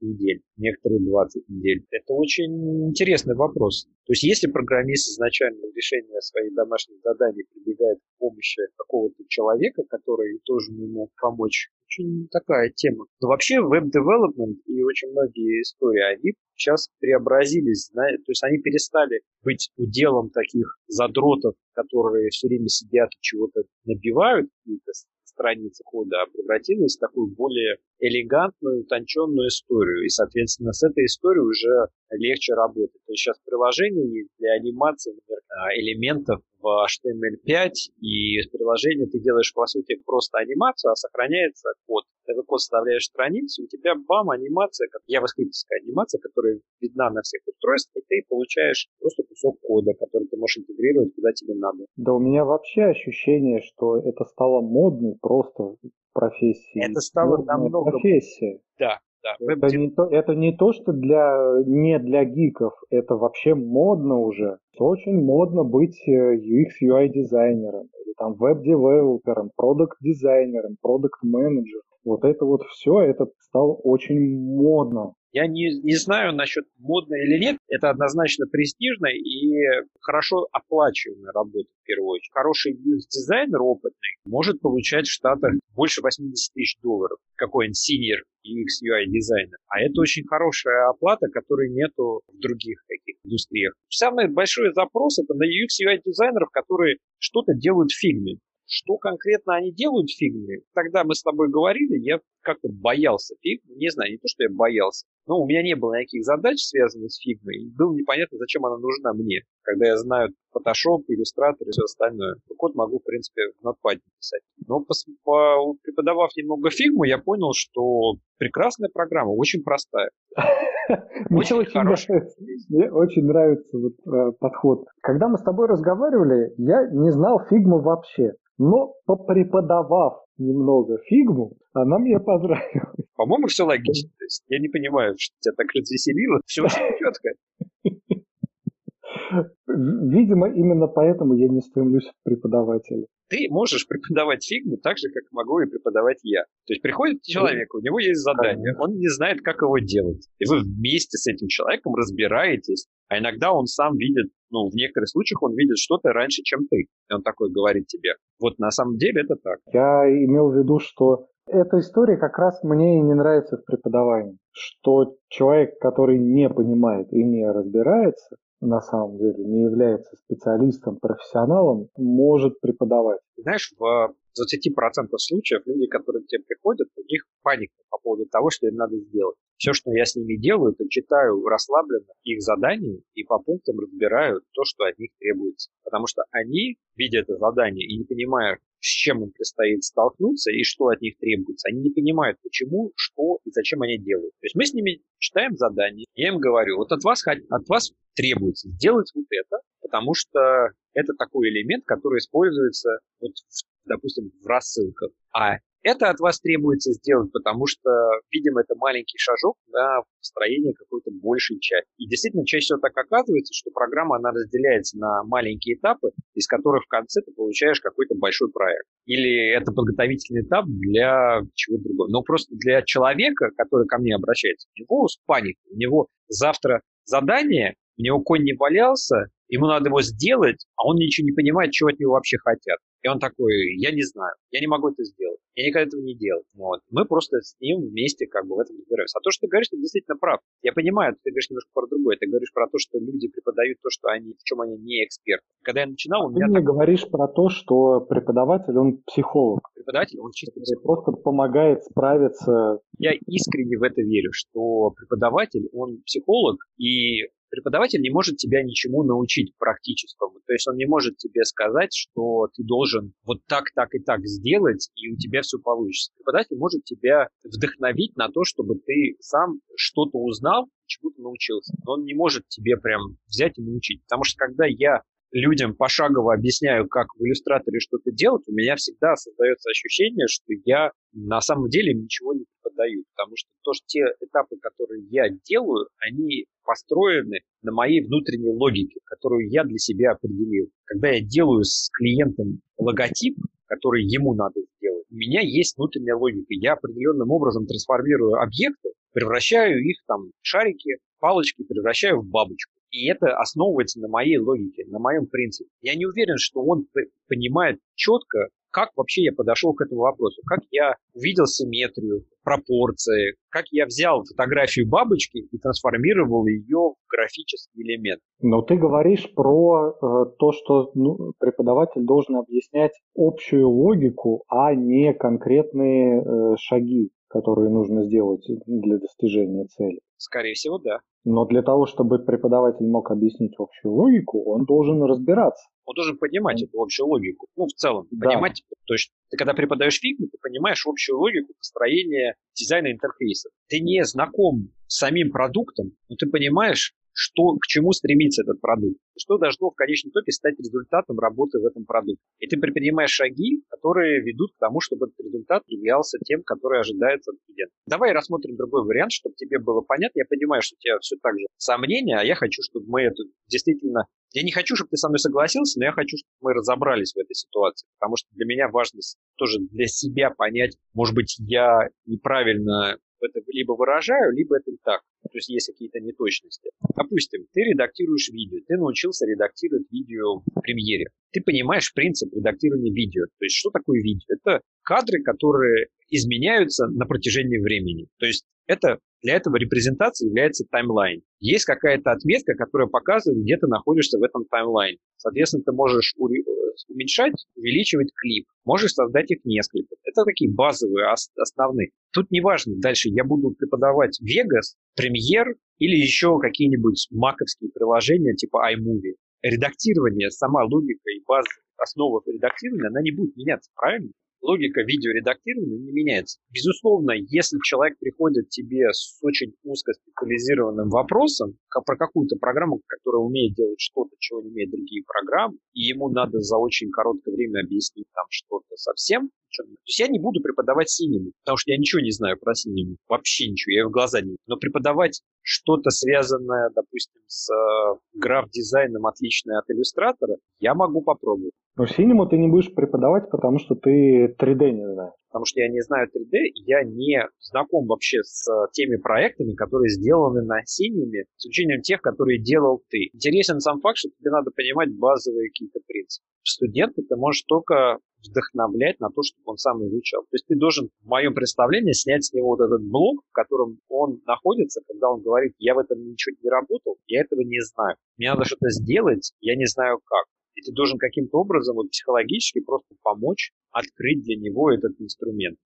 недель, некоторые 20 недель. Это очень интересный вопрос. То есть если программист изначально для решения своих домашних заданий прибегает к помощи какого-то человека, который тоже не мог помочь, очень такая тема. Но вообще веб-девелопмент и очень многие истории, они сейчас преобразились, знаете, то есть они перестали быть уделом таких задротов, которые все время сидят и чего-то набивают, какие-то страницы кода, а превратилась в такую более элегантную, утонченную историю. И, соответственно, с этой историей уже легче работать. То есть сейчас приложение есть для анимации например, а, элементов в HTML5, и из приложения ты делаешь, по сути, просто анимацию, а сохраняется код. Этот код вставляешь страницу, у тебя бам, анимация, как JavaScript анимация, которая видна на всех устройствах, и ты получаешь просто кусок кода, который ты можешь интегрировать куда тебе надо. Да у меня вообще ощущение, что это стало модной просто профессией. Это стало Модная намного... профессия. Да, да. Это, не то, это не то, что для, не для гиков, это вообще модно уже. Очень модно быть э, UX, UI дизайнером, или там веб-девелопером, продукт-дизайнером, продукт-менеджером. Вот это вот все, это стало очень модно. Я не, не знаю насчет модно или нет. Это однозначно престижная и хорошо оплачиваемая работа в первую очередь. Хороший UX-дизайнер опытный может получать в Штатах больше 80 тысяч долларов. Какой-нибудь senior UX, UI дизайнер. А это очень хорошая оплата, которой нету в других каких индустриях. Самый большой запрос это на UX, UI дизайнеров, которые что-то делают в фигме что конкретно они делают в фигме, тогда мы с тобой говорили, я как-то боялся фигмы. Не знаю, не то, что я боялся, но у меня не было никаких задач, связанных с фигмой, и было непонятно, зачем она нужна мне, когда я знаю Photoshop, Illustrator и все остальное. Код могу, в принципе, в Notepad писать. Но по, преподавав немного фигму, я понял, что прекрасная программа, очень простая. Очень хорошая. Мне очень нравится вот, э, подход. Когда мы с тобой разговаривали, я не знал фигму вообще. Но попреподавав немного фигму, она мне понравилась. По-моему, все логично. То есть я не понимаю, что тебя так развеселило. Все очень четко. Видимо, именно поэтому я не стремлюсь в преподавателя. Ты можешь преподавать фигму так же, как могу и преподавать я. То есть приходит человек, у него есть задание, он не знает, как его делать. И вы вместе с этим человеком разбираетесь, а иногда он сам видит, ну, в некоторых случаях он видит что-то раньше, чем ты. И он такой говорит тебе. Вот на самом деле это так. Я имел в виду, что эта история как раз мне и не нравится в преподавании. Что человек, который не понимает и не разбирается, на самом деле не является специалистом, профессионалом, может преподавать. Знаешь, в 20% случаев люди, которые к тебе приходят, у них паника по поводу того, что им надо сделать. Все, что я с ними делаю, это читаю расслабленно их задания и по пунктам разбираю то, что от них требуется. Потому что они, видя это задание и не понимая, с чем им предстоит столкнуться и что от них требуется. Они не понимают, почему, что и зачем они делают. То есть мы с ними читаем задание, я им говорю, вот от вас, от вас требуется сделать вот это, потому что это такой элемент, который используется, вот, допустим, в рассылках. А это от вас требуется сделать, потому что, видимо, это маленький шажок на построение какой-то большей части. И действительно, чаще всего так оказывается, что программа, она разделяется на маленькие этапы, из которых в конце ты получаешь какой-то большой проект. Или это подготовительный этап для чего-то другого. Но просто для человека, который ко мне обращается, у него паника, у него завтра задание, у него конь не валялся, ему надо его сделать, а он ничего не понимает, чего от него вообще хотят. И он такой, я не знаю, я не могу это сделать. Я никогда этого не делал. Вот. Мы просто с ним вместе как бы в этом разбираемся. А то, что ты говоришь, ты действительно прав. Я понимаю, ты говоришь немножко про другое. Ты говоришь про то, что люди преподают то, что они, в чем они не эксперты. Когда я начинал, у меня... Ты так... говоришь про то, что преподаватель, он психолог. Преподаватель, он чисто психолог. Просто помогает справиться. Я искренне в это верю, что преподаватель, он психолог, и преподаватель не может тебя ничему научить практическому. То есть он не может тебе сказать, что ты должен вот так, так и так сделать, и у тебя все получится. Преподаватель может тебя вдохновить на то, чтобы ты сам что-то узнал, чему-то научился. Но он не может тебе прям взять и научить. Потому что когда я людям пошагово объясняю, как в иллюстраторе что-то делать, у меня всегда создается ощущение, что я на самом деле ничего не преподаю, потому что то, что те этапы, которые я делаю, они построены на моей внутренней логике, которую я для себя определил. Когда я делаю с клиентом логотип, который ему надо сделать, у меня есть внутренняя логика. Я определенным образом трансформирую объекты, превращаю их там в шарики, палочки, превращаю в бабочку. И это основывается на моей логике, на моем принципе. Я не уверен, что он понимает четко, как вообще я подошел к этому вопросу, как я увидел симметрию, пропорции, как я взял фотографию бабочки и трансформировал ее в графический элемент. Но ты говоришь про э, то, что ну, преподаватель должен объяснять общую логику, а не конкретные э, шаги, которые нужно сделать для достижения цели. Скорее всего, да. Но для того, чтобы преподаватель мог объяснить общую логику, он должен разбираться. Он должен понимать эту общую логику. Ну, в целом, да. понимать. То есть, ты когда преподаешь фигму, ты понимаешь общую логику построения дизайна интерфейса. Ты не знаком с самим продуктом, но ты понимаешь, что, к чему стремится этот продукт, что должно в конечном итоге стать результатом работы в этом продукте. И ты предпринимаешь шаги, которые ведут к тому, чтобы этот результат являлся тем, который ожидается от клиента. Давай рассмотрим другой вариант, чтобы тебе было понятно. Я понимаю, что у тебя все так же сомнения, а я хочу, чтобы мы это действительно... Я не хочу, чтобы ты со мной согласился, но я хочу, чтобы мы разобрались в этой ситуации, потому что для меня важно тоже для себя понять, может быть, я неправильно это либо выражаю, либо это так. То есть есть какие-то неточности. Допустим, ты редактируешь видео, ты научился редактировать видео в премьере. Ты понимаешь принцип редактирования видео. То есть что такое видео? Это кадры, которые изменяются на протяжении времени. То есть это для этого репрезентацией является таймлайн. Есть какая-то отметка, которая показывает, где ты находишься в этом таймлайне. Соответственно, ты можешь уменьшать, увеличивать клип. Можешь создать их несколько. Это такие базовые, основные. Тут неважно, дальше я буду преподавать Vegas, Premiere или еще какие-нибудь маковские приложения типа iMovie. Редактирование, сама логика и база, основа редактирования, она не будет меняться, правильно? Логика видеоредактирования не меняется. Безусловно, если человек приходит тебе с очень узкоспециализированным вопросом про какую-то программу, которая умеет делать что-то, чего не умеют другие программы, и ему надо за очень короткое время объяснить там что-то совсем, то есть я не буду преподавать синему, потому что я ничего не знаю про синему, вообще ничего, я в глаза не Но преподавать что-то связанное, допустим, с э, граф-дизайном, отличное от иллюстратора, я могу попробовать. Но синему ты не будешь преподавать, потому что ты 3D не знаешь. Потому что я не знаю 3D, я не знаком вообще с э, теми проектами, которые сделаны на синими, с исключением тех, которые делал ты. Интересен сам факт, что тебе надо понимать базовые какие-то принципы. Студента ты можешь только вдохновлять на то, чтобы он сам изучал. То есть ты должен, в моем представлении, снять с него вот этот блок, в котором он находится, когда он говорит, я в этом ничего не работал, я этого не знаю. Мне надо что-то сделать, я не знаю как. И ты должен каким-то образом вот, психологически просто помочь открыть для него этот инструмент.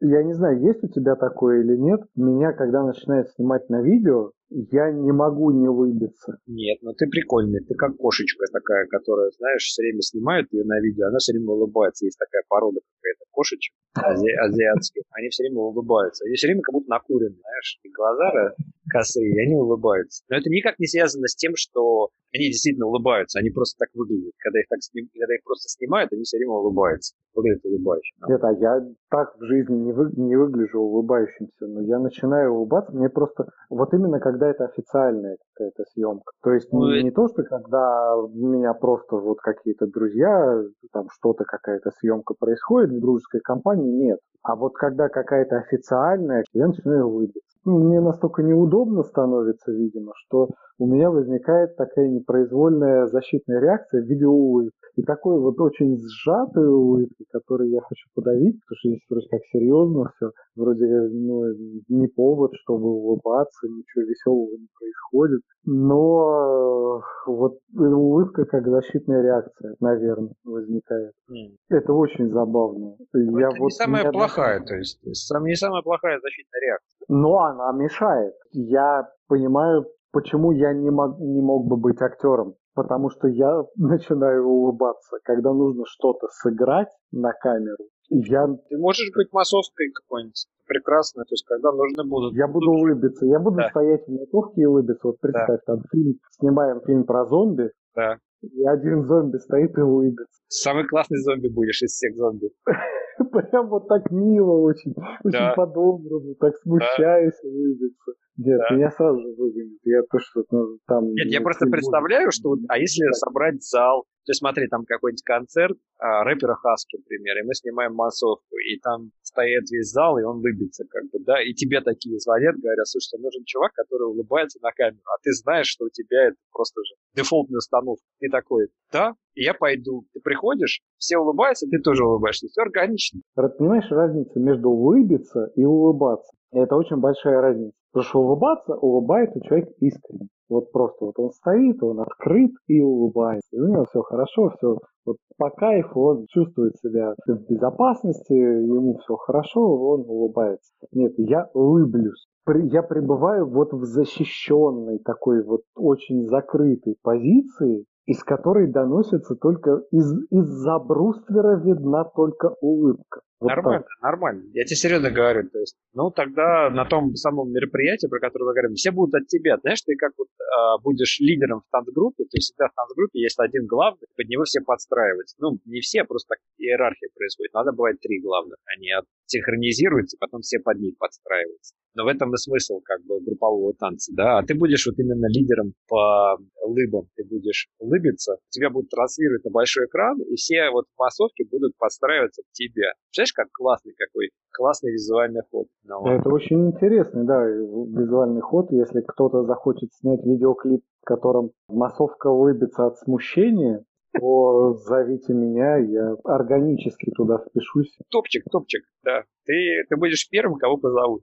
Я не знаю, есть у тебя такое или нет. Меня, когда начинает снимать на видео, я не могу не улыбиться. Нет, ну ты прикольный. Ты как кошечка такая, которая, знаешь, все время снимают ее на видео, она все время улыбается. Есть такая порода какая-то кошечек ази- азиатских. Они все время улыбаются. Они все время как будто накурены, знаешь. И глаза косые, и они улыбаются. Но это никак не связано с тем, что они действительно улыбаются. Они просто так выглядят. Когда их, так сним... Когда их просто снимают, они все время улыбаются. Выглядят улыбающими. Нет, а я так в жизни не, вы... не выгляжу улыбающимся. Но я начинаю улыбаться. Мне просто... Вот именно как когда это официальная какая-то съемка. То есть ну, не, не то, что когда у меня просто вот какие-то друзья, там что-то, какая-то съемка происходит в дружеской компании, нет. А вот когда какая-то официальная, я начинаю улыбаться. Ну, мне настолько неудобно становится, видимо, что у меня возникает такая непроизвольная защитная реакция в виде улыбки. И такой вот очень сжатой улыбки, которую я хочу подавить, потому что здесь вроде как серьезно все, вроде ну, не повод, чтобы улыбаться, ничего веселого не происходит. Но вот улыбка как защитная реакция, наверное, возникает. Mm. Это очень забавно. Но я это вот не самая плохая, то есть не самая плохая защитная реакция. Но она мешает. Я понимаю, почему я не мог, не мог бы быть актером потому что я начинаю улыбаться, когда нужно что-то сыграть на камеру. Я... Ты можешь быть массовкой какой-нибудь прекрасной, то есть когда нужны будут... Я буду улыбиться, я буду да. стоять в массовке и улыбиться. Вот представь, да. там фильм, снимаем фильм про зомби, да. и один зомби стоит и улыбится. Самый классный зомби будешь из всех зомби. Прям вот так мило очень, очень по-доброму, так смущаясь улыбиться. Нет, да. меня сразу выгонят. Я то, что ну, там... Нет, я просто представляю, что... А если собрать зал, то есть смотри, там какой-нибудь концерт а, рэпера Хаски, например, и мы снимаем массовку, и там стоит весь зал, и он выбится, как бы, да, и тебе такие звонят, говорят, слушай, нужен чувак, который улыбается на камеру, а ты знаешь, что у тебя это просто уже дефолтная установка. Ты такой, да, и я пойду. Ты приходишь, все улыбаются, ты тоже улыбаешься. Все органично. Понимаешь разницу между улыбиться и улыбаться? Это очень большая разница. Потому улыбаться, улыбается человек искренне. Вот просто вот он стоит, он открыт и улыбается. И у него все хорошо, все вот по кайфу, он чувствует себя в безопасности, ему все хорошо, он улыбается. Нет, я улыблюсь. Я пребываю вот в защищенной такой вот очень закрытой позиции, из которой доносится только из, из-за бруствера видна только улыбка. Вот нормально, так. нормально. Я тебе серьезно говорю. То есть, ну, тогда на том самом мероприятии, про которое мы говорим, все будут от тебя. Знаешь, ты как вот э, будешь лидером в танцгруппе, то есть всегда в танцгруппе есть один главный, под него все подстраиваются. Ну, не все, просто так иерархия происходит. Надо бывает три главных. Они синхронизируются, потом все под них подстраиваются. Но в этом и смысл как бы группового танца, да. А ты будешь вот именно лидером по лыбам. Ты будешь улыбиться, тебя будут транслировать на большой экран, и все вот в массовке будут подстраиваться к тебе. Представляешь, Представляешь, как классный какой, классный визуальный ход. Это очень интересный, да, визуальный ход. Если кто-то захочет снять видеоклип, в котором массовка выбится от смущения, то зовите меня, я органически туда впишусь. Топчик, топчик, да. Ты, ты будешь первым, кого позовут.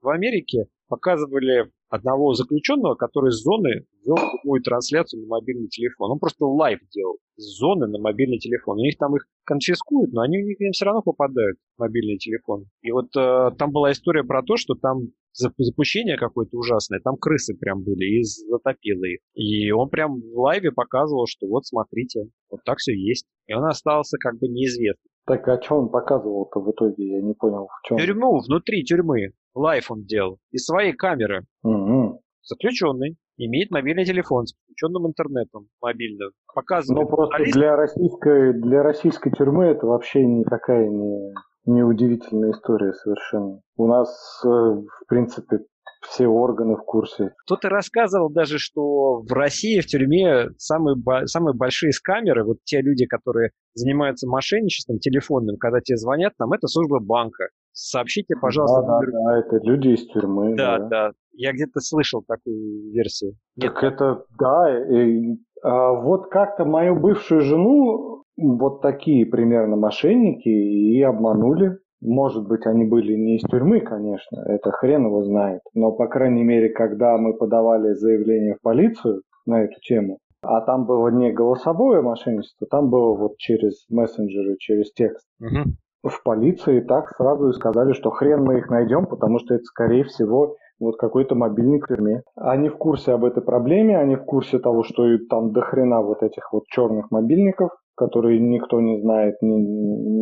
В Америке показывали одного заключенного, который с зоны вел прямую трансляцию на мобильный телефон. Он просто live делал с зоны на мобильный телефон. У них там их конфискуют, но они у них все равно попадают в мобильный телефон. И вот э, там была история про то, что там запущение какое-то ужасное, там крысы прям были, и затопило их. И он прям в лайве показывал, что вот смотрите, вот так все есть. И он остался как бы неизвестным. Так а что он показывал-то в итоге? Я не понял, в чем. Тюрьму, внутри тюрьмы. Live он делал. Из своей камеры. Угу. Заключенный. Имеет мобильный телефон с включенным интернетом мобильным. Показывает. Ну просто для российской, для российской тюрьмы это вообще никакая не неудивительная история совершенно. У нас, э, в принципе, все органы в курсе. Кто-то рассказывал даже, что в России в тюрьме самые, самые большие скамеры, вот те люди, которые занимаются мошенничеством телефонным, когда тебе звонят, там это служба банка. Сообщите, пожалуйста. Да, да, да, это люди из тюрьмы. Да, да. да. Я где-то слышал такую версию. Нет. Так это, да. И, а, вот как-то мою бывшую жену вот такие примерно мошенники и обманули. Может быть, они были не из тюрьмы, конечно, это хрен его знает. Но, по крайней мере, когда мы подавали заявление в полицию на эту тему, а там было не голосовое мошенничество, там было вот через мессенджеры, через текст. Угу. В полиции так сразу и сказали, что хрен мы их найдем, потому что это, скорее всего, вот какой-то мобильник в тюрьме. Они в курсе об этой проблеме, они в курсе того, что там до хрена вот этих вот черных мобильников, которые никто не знает, ни,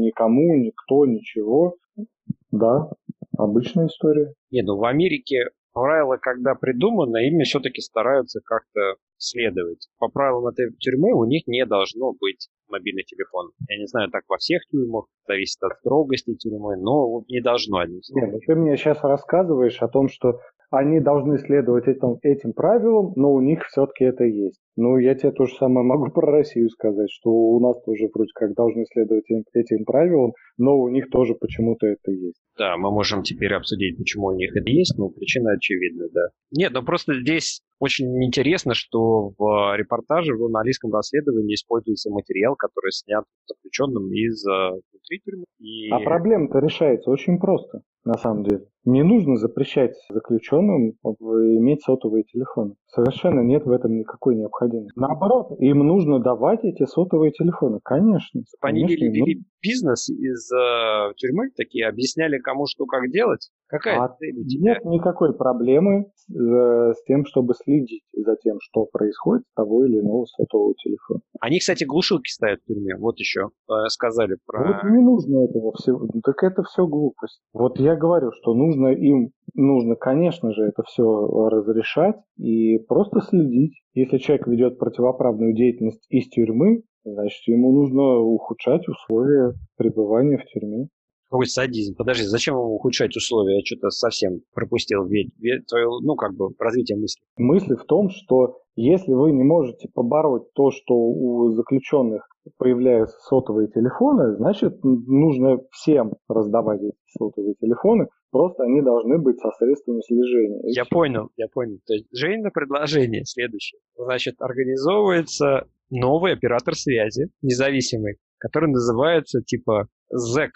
никому, никто, ничего. Да, обычная история. Не, ну в Америке правила, когда придуманы, ими все-таки стараются как-то следовать. По правилам этой тюрьмы у них не должно быть мобильный телефон. Я не знаю, так во всех тюрьмах, зависит от строгости тюрьмы, но не должно Нет, ну ты мне сейчас рассказываешь о том, что они должны следовать этим, этим правилам, но у них все-таки это есть. Ну, я тебе то же самое могу про Россию сказать, что у нас тоже вроде как должны следовать этим правилам, но у них тоже почему-то это есть. Да, мы можем теперь обсудить, почему у них это есть, но причина очевидна, да. Нет, ну просто здесь очень интересно, что в репортаже, в журналистском расследовании используется материал, который снят заключенным из э, внутри тюрьмы. И... А проблема-то решается очень просто, на самом деле. Не нужно запрещать заключенным иметь сотовые телефоны. Совершенно нет в этом никакой необходимости. Наоборот, им нужно давать эти сотовые телефоны, конечно. Они конечно, вели, вели бизнес из э, тюрьмы, такие объясняли кому что как делать. Какая а цель у тебя? Нет никакой проблемы с, э, с тем, чтобы следить за тем, что происходит с того или иного сотового телефона. Они, кстати, глушилки ставят в тюрьме. Вот еще э, сказали про... Вот не нужно этого всего. Так это все глупость. Вот я говорю, что нужно им, нужно, конечно же, это все разрешать и просто следить. Если человек ведет противоправную деятельность из тюрьмы, значит, ему нужно ухудшать условия пребывания в тюрьме. Какой садизм. Подожди, зачем ему ухудшать условия? Я что-то совсем пропустил ведь, ведь твое, ну, как бы, развитие мысли. Мысли в том, что если вы не можете побороть то, что у заключенных появляются сотовые телефоны, значит, нужно всем раздавать эти сотовые телефоны, просто они должны быть со средствами слежения. Я все. понял, я понял. То есть, Женя, предложение следующее. Значит, организовывается новый оператор связи, независимый, который называется типа ЗЭК,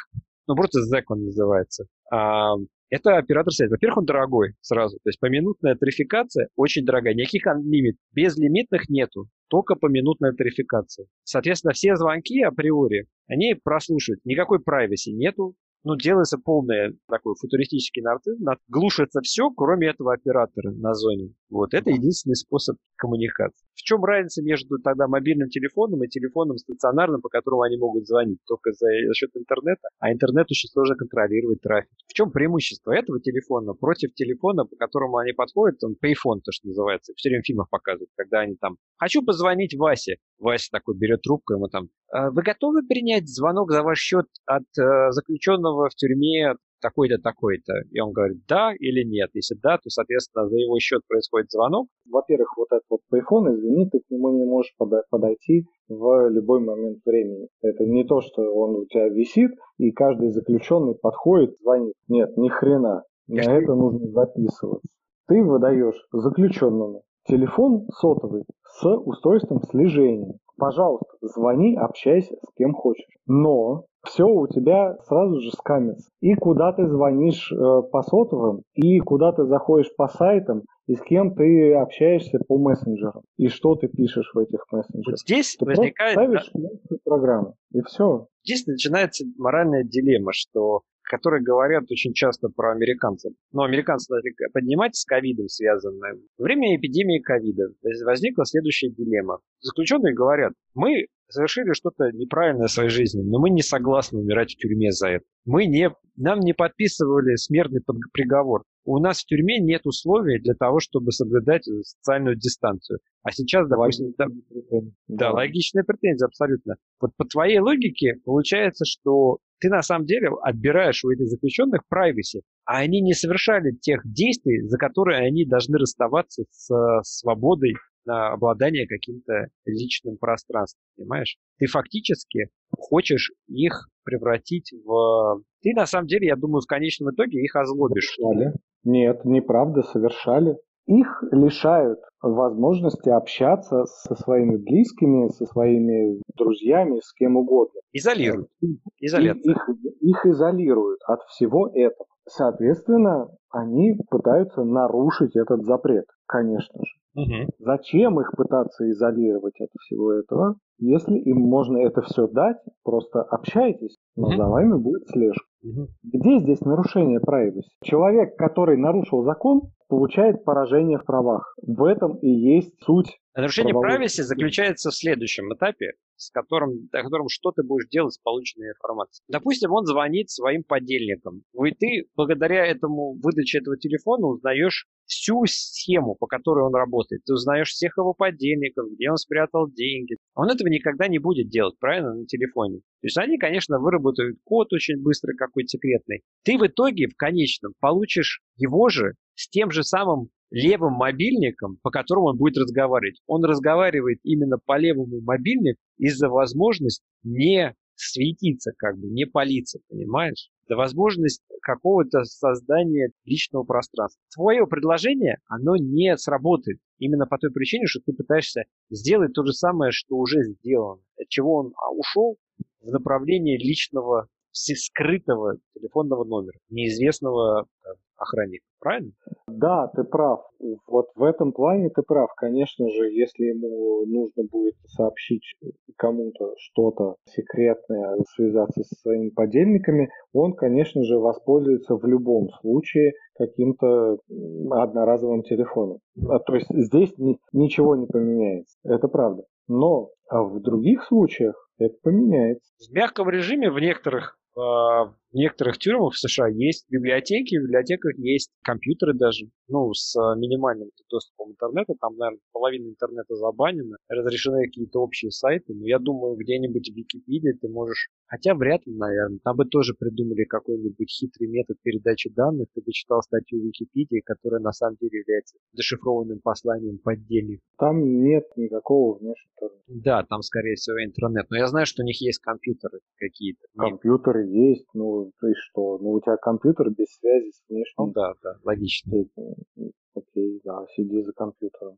ну просто ZEC он называется. А, это оператор связи. Во-первых, он дорогой сразу. То есть поминутная тарификация очень дорогая. Никаких лимит. Безлимитных нету. Только поминутная тарификация. Соответственно, все звонки априори, они прослушивают. Никакой privacy нету ну, делается полный такой футуристический нарцисс, глушится все, кроме этого оператора на зоне. Вот, это единственный способ коммуникации. В чем разница между тогда мобильным телефоном и телефоном стационарным, по которому они могут звонить? Только за, за счет интернета, а интернет очень сложно контролировать трафик. В чем преимущество этого телефона против телефона, по которому они подходят, он payphone, то, что называется, все время в фильмах показывают, когда они там, хочу позвонить Васе. Вася такой берет трубку, ему там, «А вы готовы принять звонок за ваш счет от э, заключенного в тюрьме такой-то, такой-то. И он говорит, да или нет. Если да, то, соответственно, за его счет происходит звонок. Во-первых, вот этот вот iPhone, извини, ты к нему не можешь подойти в любой момент времени. Это не то, что он у тебя висит, и каждый заключенный подходит, звонит. Нет, ни хрена. На это нужно записываться. Ты выдаешь заключенному телефон сотовый с устройством слежения. Пожалуйста, звони, общайся с кем хочешь. Но все у тебя сразу же скамится. И куда ты звонишь э, по сотовым, и куда ты заходишь по сайтам, и с кем ты общаешься по мессенджерам, и что ты пишешь в этих мессенджерах. Вот здесь ты возникает... ставишь да? программу, и все. Здесь начинается моральная дилемма, что которые говорят очень часто про американцев. Но американцы поднимать с ковидом связанное. Во время эпидемии ковида возникла следующая дилемма. Заключенные говорят, мы совершили что-то неправильное в своей жизни, но мы не согласны умирать в тюрьме за это. Мы не, нам не подписывали смертный приговор. У нас в тюрьме нет условий для того, чтобы соблюдать социальную дистанцию. А сейчас, допустим, да, да, логичная претензия, абсолютно. Вот по твоей логике получается, что ты на самом деле отбираешь у этих заключенных privacy, а они не совершали тех действий, за которые они должны расставаться с свободой на обладание каким-то личным пространством, понимаешь? Ты фактически хочешь их превратить в... Ты на самом деле, я думаю, в конечном итоге их озлобишь. Совершали. Нет, неправда, совершали. Их лишают возможности общаться со своими близкими, со своими друзьями, с кем угодно. Изолируют. Изоляция. Их, их изолируют от всего этого. Соответственно, они пытаются нарушить этот запрет, конечно же. Угу. Зачем их пытаться изолировать от всего этого, если им можно это все дать, просто общайтесь, но угу. за вами будет слежка. Угу. Где здесь нарушение privacy? Человек, который нарушил закон, получает поражение в правах. В этом и есть суть. Нарушение privacy заключается в следующем этапе, с которым, о котором что ты будешь делать с полученной информацией. Допустим, он звонит своим подельникам. И ты благодаря этому выдаче этого телефона узнаешь всю схему, по которой он работает. Ты узнаешь всех его подельников, где он спрятал деньги. Он этого никогда не будет делать, правильно, на телефоне. То есть они, конечно, выработают код очень быстро какой-то секретный. Ты в итоге в конечном получишь его же с тем же самым левым мобильником, по которому он будет разговаривать. Он разговаривает именно по левому мобильнику из-за возможности не светиться, как бы, не палиться, понимаешь? Да возможность какого-то создания личного пространства. Твое предложение, оно не сработает. Именно по той причине, что ты пытаешься сделать то же самое, что уже сделано. От чего он а, ушел в направлении личного, скрытого телефонного номера, неизвестного охранника, правильно? Да, ты прав. Вот в этом плане ты прав. Конечно же, если ему нужно будет сообщить кому-то что-то секретное, связаться со своими подельниками, он, конечно же, воспользуется в любом случае каким-то одноразовым телефоном. А, то есть здесь ни, ничего не поменяется. Это правда. Но а в других случаях это поменяется. В мягком режиме в некоторых в некоторых тюрьмах в США есть библиотеки, в библиотеках есть компьютеры даже, ну, с минимальным доступом интернета, там, наверное, половина интернета забанена, разрешены какие-то общие сайты, но я думаю, где-нибудь в Википедии ты можешь, хотя вряд ли, наверное, там бы тоже придумали какой-нибудь хитрый метод передачи данных, ты бы читал статью в Википедии, которая на самом деле является дешифрованным посланием поддельных. Там нет никакого внешнего. Да, там, скорее всего, интернет, но я знаю, что у них есть компьютеры какие-то. Компьютеры есть, ну, ну и что? Ну у тебя компьютер без связи с внешним. Ну да, да, логично. Окей, да, сиди за компьютером.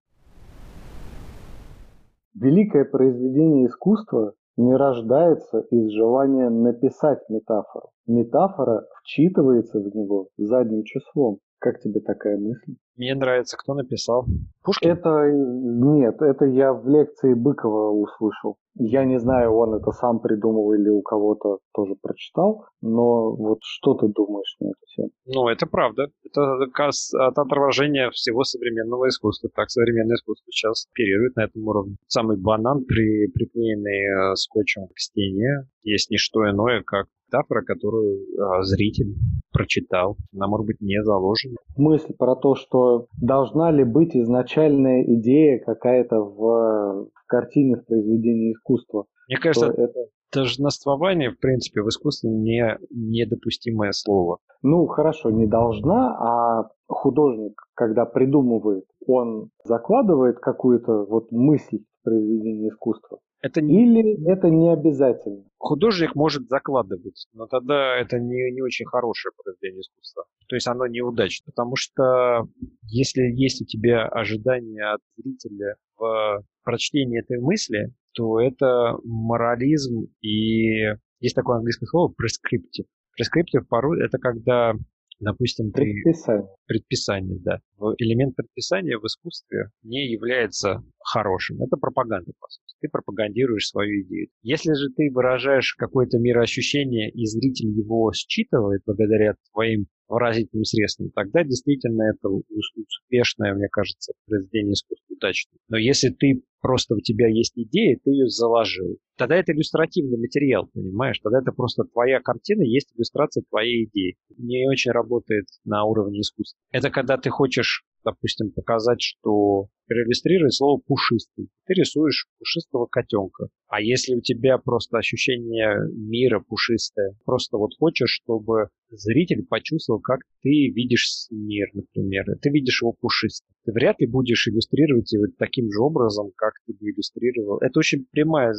Великое произведение искусства не рождается из желания написать метафору. Метафора вчитывается в него задним числом. Как тебе такая мысль? Мне нравится, кто написал. Пушкин? Это нет, это я в лекции Быкова услышал. Я не знаю, он это сам придумал или у кого-то тоже прочитал, но вот что ты думаешь на эту тему? Ну, это правда. Это как раз от отражения всего современного искусства. Так современное искусство сейчас оперирует на этом уровне. Самый банан, при, приклеенный э, скотчем к стене, есть не что иное, как метафора, которую э, зритель прочитал. Она, может быть, не заложена. Мысль про то, что должна ли быть изначальная идея какая-то в, в картине, в произведении искусства. Мне кажется, это... должноствование, в принципе, в искусстве не недопустимое слово. Ну, хорошо, не должна, а художник, когда придумывает, он закладывает какую-то вот мысль в произведении искусства. Это не... Или это не обязательно? Художник может закладывать, но тогда это не, не очень хорошее произведение искусства. То есть оно неудачно. Потому что если есть у тебя ожидания от зрителя в прочтении этой мысли, то это морализм и есть такое английское слово prescriptive. Prescriptive порой это когда допустим, предписание. Предписание, да. Элемент предписания в искусстве не является хорошим. Это пропаганда, по сути. Ты пропагандируешь свою идею. Если же ты выражаешь какое-то мироощущение, и зритель его считывает благодаря твоим выразительным средством, тогда действительно это успешное, мне кажется, произведение искусства удачное. Но если ты просто у тебя есть идея, ты ее заложил, тогда это иллюстративный материал, понимаешь? Тогда это просто твоя картина, есть иллюстрация твоей идеи. Не очень работает на уровне искусства. Это когда ты хочешь допустим, показать, что проиллюстрируй слово «пушистый». Ты рисуешь пушистого котенка. А если у тебя просто ощущение мира пушистое, просто вот хочешь, чтобы зритель почувствовал, как ты видишь мир, например, ты видишь его пушистым. Ты вряд ли будешь иллюстрировать его таким же образом, как ты бы иллюстрировал. Это очень прямая.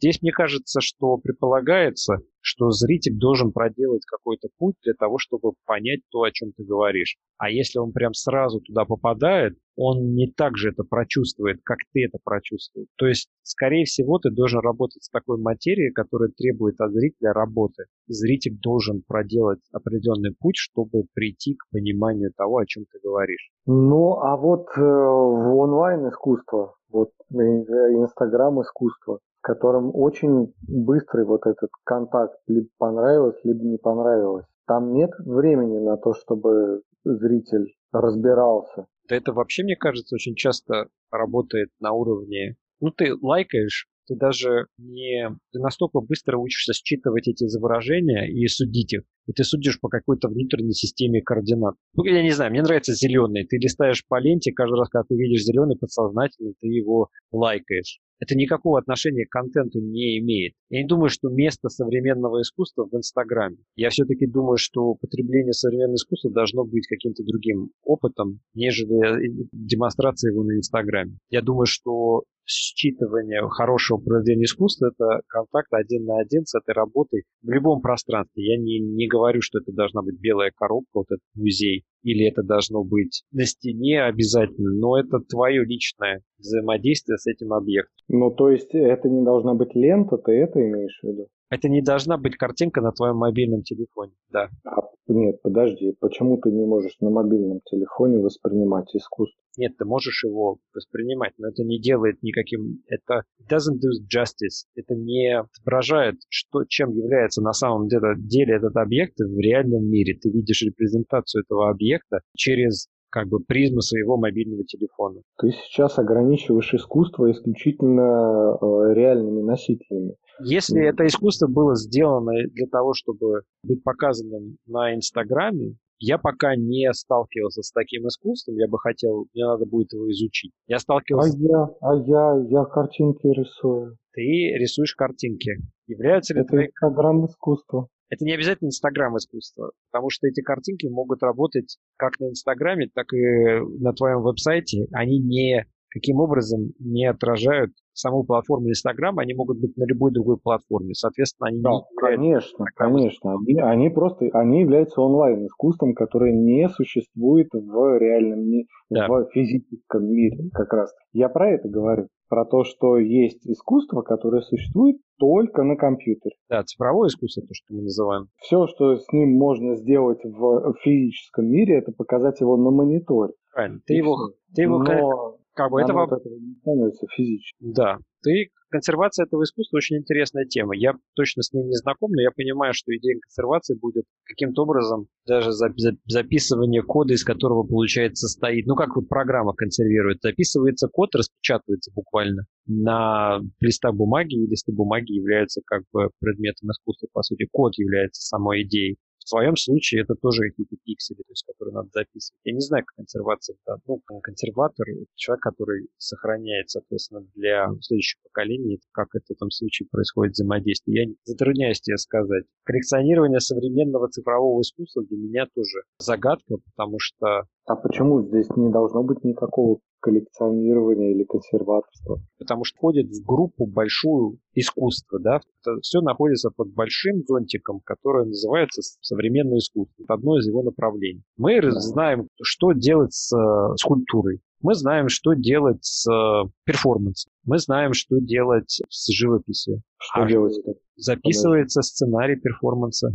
Здесь мне кажется, что предполагается, что зритель должен проделать какой-то путь для того, чтобы понять то, о чем ты говоришь. А если он прям сразу туда попадает, он не так же это прочувствует, как ты это прочувствовал. То есть, скорее всего, ты должен работать с такой материей, которая требует от зрителя работы. Зритель должен проделать определенный путь, чтобы прийти к пониманию того, о чем ты говоришь. Ну, а вот э, в онлайн искусство, вот э, Инстаграм искусство, в котором очень быстрый вот этот контакт, либо понравилось, либо не понравилось. Там нет времени на то, чтобы зритель разбирался. Да это вообще, мне кажется, очень часто работает на уровне... Ну, ты лайкаешь, ты даже не... Ты настолько быстро учишься считывать эти изображения и судить их. И ты судишь по какой-то внутренней системе координат. Ну, я не знаю, мне нравится зеленый. Ты листаешь по ленте, каждый раз, когда ты видишь зеленый, подсознательно ты его лайкаешь это никакого отношения к контенту не имеет. Я не думаю, что место современного искусства в Инстаграме. Я все-таки думаю, что потребление современного искусства должно быть каким-то другим опытом, нежели демонстрация его на Инстаграме. Я думаю, что считывание хорошего произведения искусства – это контакт один на один с этой работой в любом пространстве. Я не, не говорю, что это должна быть белая коробка, вот этот музей, или это должно быть на стене обязательно, но это твое личное взаимодействие с этим объектом. Ну, то есть это не должна быть лента, ты это имеешь в виду? Это не должна быть картинка на твоем мобильном телефоне, да. А, нет, подожди, почему ты не можешь на мобильном телефоне воспринимать искусство? Нет, ты можешь его воспринимать, но это не делает никаким... Это doesn't do justice. Это не отображает, что, чем является на самом деле, этот объект в реальном мире. Ты видишь репрезентацию этого объекта через как бы призму своего мобильного телефона. Ты сейчас ограничиваешь искусство исключительно э, реальными носителями. Если это искусство было сделано для того, чтобы быть показанным на Инстаграме, я пока не сталкивался с таким искусством, я бы хотел, мне надо будет его изучить. Я сталкивался... А я, а я, я картинки рисую. Ты рисуешь картинки. Являются ли это твои... Инстаграм искусства. Это не обязательно Инстаграм искусства, потому что эти картинки могут работать как на Инстаграме, так и на твоем веб-сайте. Они не каким образом не отражают саму платформу Instagram, они могут быть на любой другой платформе. Соответственно, они да, не конечно, конечно. Они, они просто они являются онлайн искусством, которое не существует в реальном мире, да. в физическом мире как раз. Я про это говорю. Про то, что есть искусство, которое существует только на компьютере. Да, цифровое искусство, то, что мы называем. Все, что с ним можно сделать в физическом мире, это показать его на мониторе. Правильно. Ты его, ты его Но как бы это вам... не становится физически. Да. Ты консервация этого искусства очень интересная тема. Я точно с ней не знаком, но я понимаю, что идея консервации будет каким-то образом даже за, за, записывание кода, из которого, получается, стоит. Ну, как вот программа консервирует. Записывается код, распечатывается буквально на листах бумаги, и листы бумаги являются как бы предметом искусства, по сути. Код является самой идеей. В твоем случае это тоже какие-то пиксели, то есть, которые надо записывать. Я не знаю, как консервация. Да. Ну, консерватор – это человек, который сохраняет, соответственно, для следующих поколений, как это в этом случае происходит взаимодействие. Я затрудняюсь тебе сказать. Коллекционирование современного цифрового искусства для меня тоже загадка, потому что а почему здесь не должно быть никакого коллекционирования или консерваторства? Потому что входит в группу большую искусство, да, это все находится под большим зонтиком, которое называется современное искусство, это одно из его направлений. Мы да. знаем, что делать с э, скульптурой, мы знаем, что делать с э, перформансом. Мы знаем, что делать с живописью. Что а делать? Записывается сценарий перформанса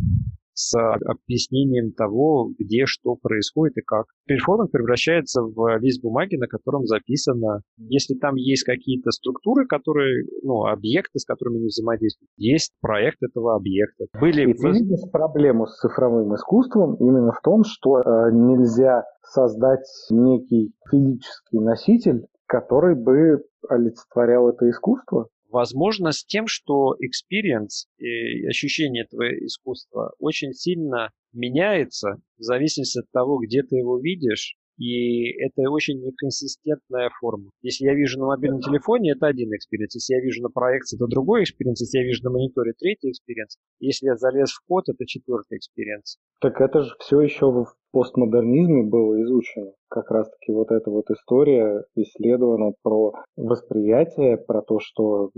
с объяснением того, где что происходит и как. Перформанс превращается в лист бумаги, на котором записано, если там есть какие-то структуры, которые, ну, объекты, с которыми не взаимодействуют, есть проект этого объекта. Были... И ты видишь проблему с цифровым искусством именно в том, что э, нельзя создать некий физический носитель, который бы олицетворял это искусство? Возможно, с тем, что experience и ощущение этого искусства очень сильно меняется в зависимости от того, где ты его видишь, и это очень неконсистентная форма. Если я вижу на мобильном телефоне, это один экспириенс. Если я вижу на проекции, это другой экспириенс. Если я вижу на мониторе, третий экспириенс. Если я залез в код, это четвертый экспириенс. Так это же все еще в постмодернизме было изучено. Как раз-таки вот эта вот история исследована про восприятие, про то, что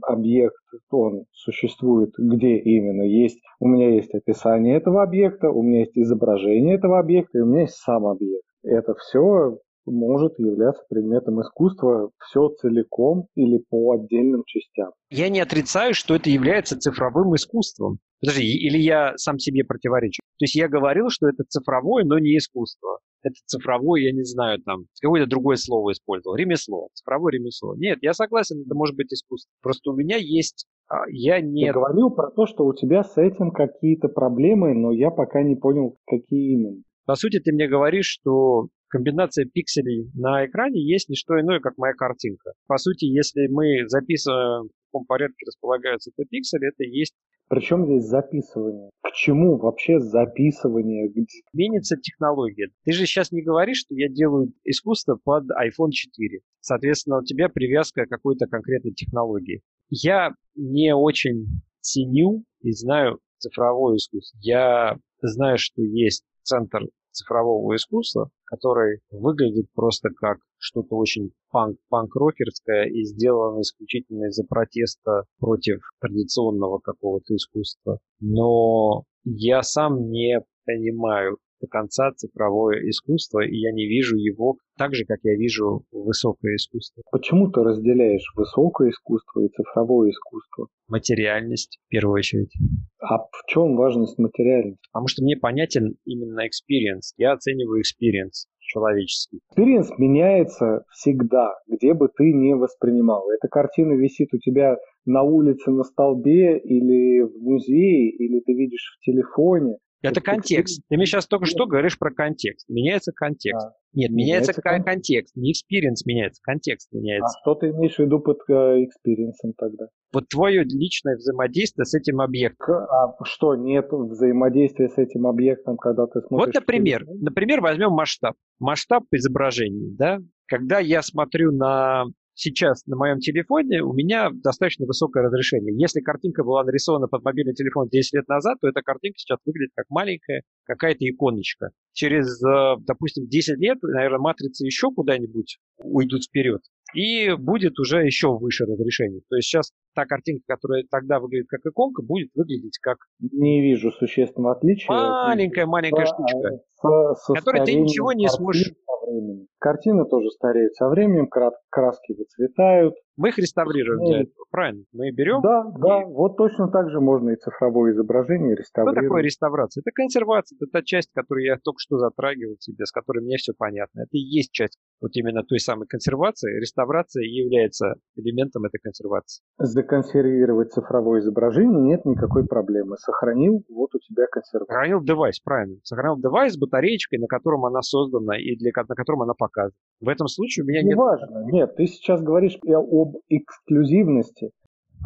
объект, он существует где именно. Есть, у меня есть описание этого объекта, у меня есть изображение этого объекта, и у меня есть сам объект. Это все может являться предметом искусства все целиком или по отдельным частям. Я не отрицаю, что это является цифровым искусством. Подожди, или я сам себе противоречу. То есть я говорил, что это цифровое, но не искусство. Это цифровое, я не знаю, там, какое-то другое слово использовал. Ремесло, цифровое ремесло. Нет, я согласен, это может быть искусство. Просто у меня есть, а, я не... Ты говорил про то, что у тебя с этим какие-то проблемы, но я пока не понял, какие именно. По сути, ты мне говоришь, что комбинация пикселей на экране есть не что иное, как моя картинка. По сути, если мы записываем, в каком порядке располагаются эти пиксели, это есть причем здесь записывание? К чему вообще записывание? Менится технология. Ты же сейчас не говоришь, что я делаю искусство под iPhone 4. Соответственно, у тебя привязка к какой-то конкретной технологии. Я не очень ценю и знаю цифровое искусство. Я знаю, что есть центр цифрового искусства, который выглядит просто как что-то очень панк, панк-рокерское и сделано исключительно из-за протеста против традиционного какого-то искусства. Но я сам не понимаю до конца цифровое искусство, и я не вижу его так же, как я вижу высокое искусство. Почему ты разделяешь высокое искусство и цифровое искусство? Материальность, в первую очередь. А в чем важность материальности? Потому что мне понятен именно experience. Я оцениваю experience человеческий. Experience меняется всегда, где бы ты не воспринимал. Эта картина висит у тебя на улице на столбе или в музее, или ты видишь в телефоне. Это контекст. Ты мне сейчас только что говоришь про контекст. Меняется контекст. Нет, меняется, меняется контекст. Не experience меняется, контекст меняется. А что ты имеешь в виду под experience э, тогда? Вот твое личное взаимодействие с этим объектом. А что, нет взаимодействия с этим объектом, когда ты смотришь? Вот, например, например, возьмем масштаб. Масштаб изображения, да? Когда я смотрю на сейчас на моем телефоне у меня достаточно высокое разрешение. Если картинка была нарисована под мобильный телефон 10 лет назад, то эта картинка сейчас выглядит как маленькая какая-то иконочка. Через, э, допустим, 10 лет, наверное, матрицы еще куда-нибудь уйдут вперед, и будет уже еще выше разрешение. То есть сейчас та картинка, которая тогда выглядит как иконка, будет выглядеть как... Не вижу существенного отличия. Маленькая-маленькая штучка, с, с которой ты ничего не сможешь временем. Картины тоже стареют со временем, краски выцветают. Мы их реставрируем для этого, правильно? Мы берем... Да, и... да, вот точно так же можно и цифровое изображение реставрировать. Что такое реставрация? Это консервация, это та часть, которую я только что затрагивал тебе, с которой мне все понятно. Это и есть часть вот именно той самой консервации. Реставрация является элементом этой консервации. Законсервировать цифровое изображение нет никакой проблемы. Сохранил, вот у тебя консервация. Сохранил девайс, правильно. Сохранил девайс с батареечкой, на котором она создана и для, на котором она показана. В этом случае у меня не нет... Важно. Нет, ты сейчас говоришь об эксклюзивности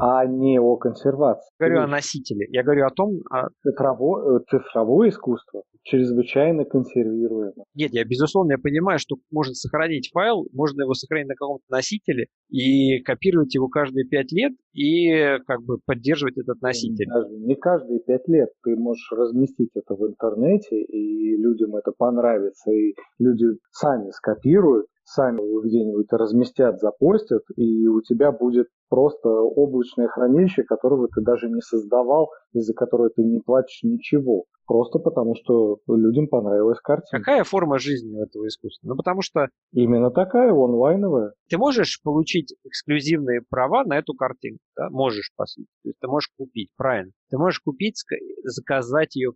а не о консервации. Я говорю о носителе. Я говорю о том... О... Цифровое, э, цифровое искусство чрезвычайно консервируемо. Нет, я безусловно я понимаю, что можно сохранить файл, можно его сохранить на каком-то носителе и копировать его каждые пять лет и как бы поддерживать этот носитель. Даже не каждые пять лет. Ты можешь разместить это в интернете, и людям это понравится, и люди сами скопируют, сами где-нибудь разместят, запостят, и у тебя будет просто облачное хранилище, которого ты даже не создавал, из-за которого ты не платишь ничего. просто потому, что людям понравилась картина. Какая форма жизни у этого искусства? Ну, потому что... Именно такая, онлайновая. Ты можешь получить эксклюзивные права на эту картину, да? Можешь, по сути. То есть ты можешь купить, правильно. Ты можешь купить, заказать ее,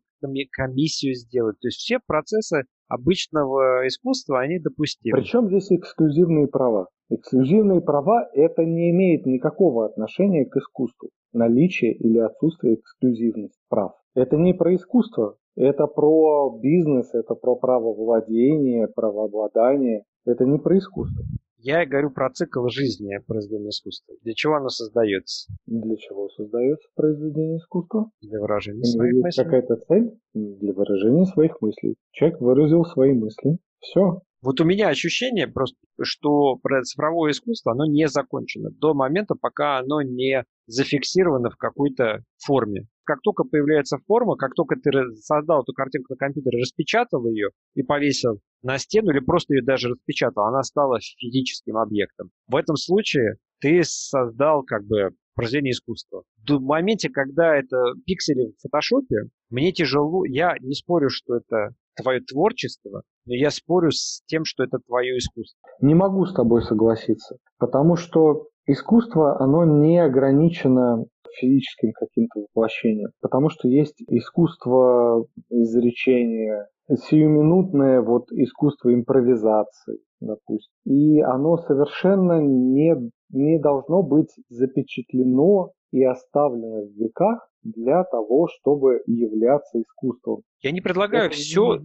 комиссию сделать. То есть все процессы обычного искусства, они допустимы. Причем здесь эксклюзивные права? Эксклюзивные права – это не имеет никакого отношения к искусству. Наличие или отсутствие эксклюзивных прав. Это не про искусство, это про бизнес, это про право владения, правообладание. Это не про искусство. Я говорю про цикл жизни произведения искусства. Для чего оно создается? Для чего создается произведение искусства? Для выражения своих мыслей. какая-то цель? Для выражения своих мыслей. Человек выразил свои мысли. Все. Вот у меня ощущение просто, что цифровое искусство, оно не закончено до момента, пока оно не зафиксировано в какой-то форме. Как только появляется форма, как только ты создал эту картинку на компьютере, распечатал ее и повесил на стену, или просто ее даже распечатал, она стала физическим объектом. В этом случае ты создал как бы произведение искусства. В моменте, когда это пиксели в фотошопе, мне тяжело, я не спорю, что это твое творчество, но я спорю с тем, что это твое искусство. Не могу с тобой согласиться, потому что искусство, оно не ограничено физическим каким-то воплощением, потому что есть искусство изречения, сиюминутное вот искусство импровизации, допустим. И оно совершенно не, не должно быть запечатлено и оставлено в веках для того, чтобы являться искусством. Я не предлагаю это все...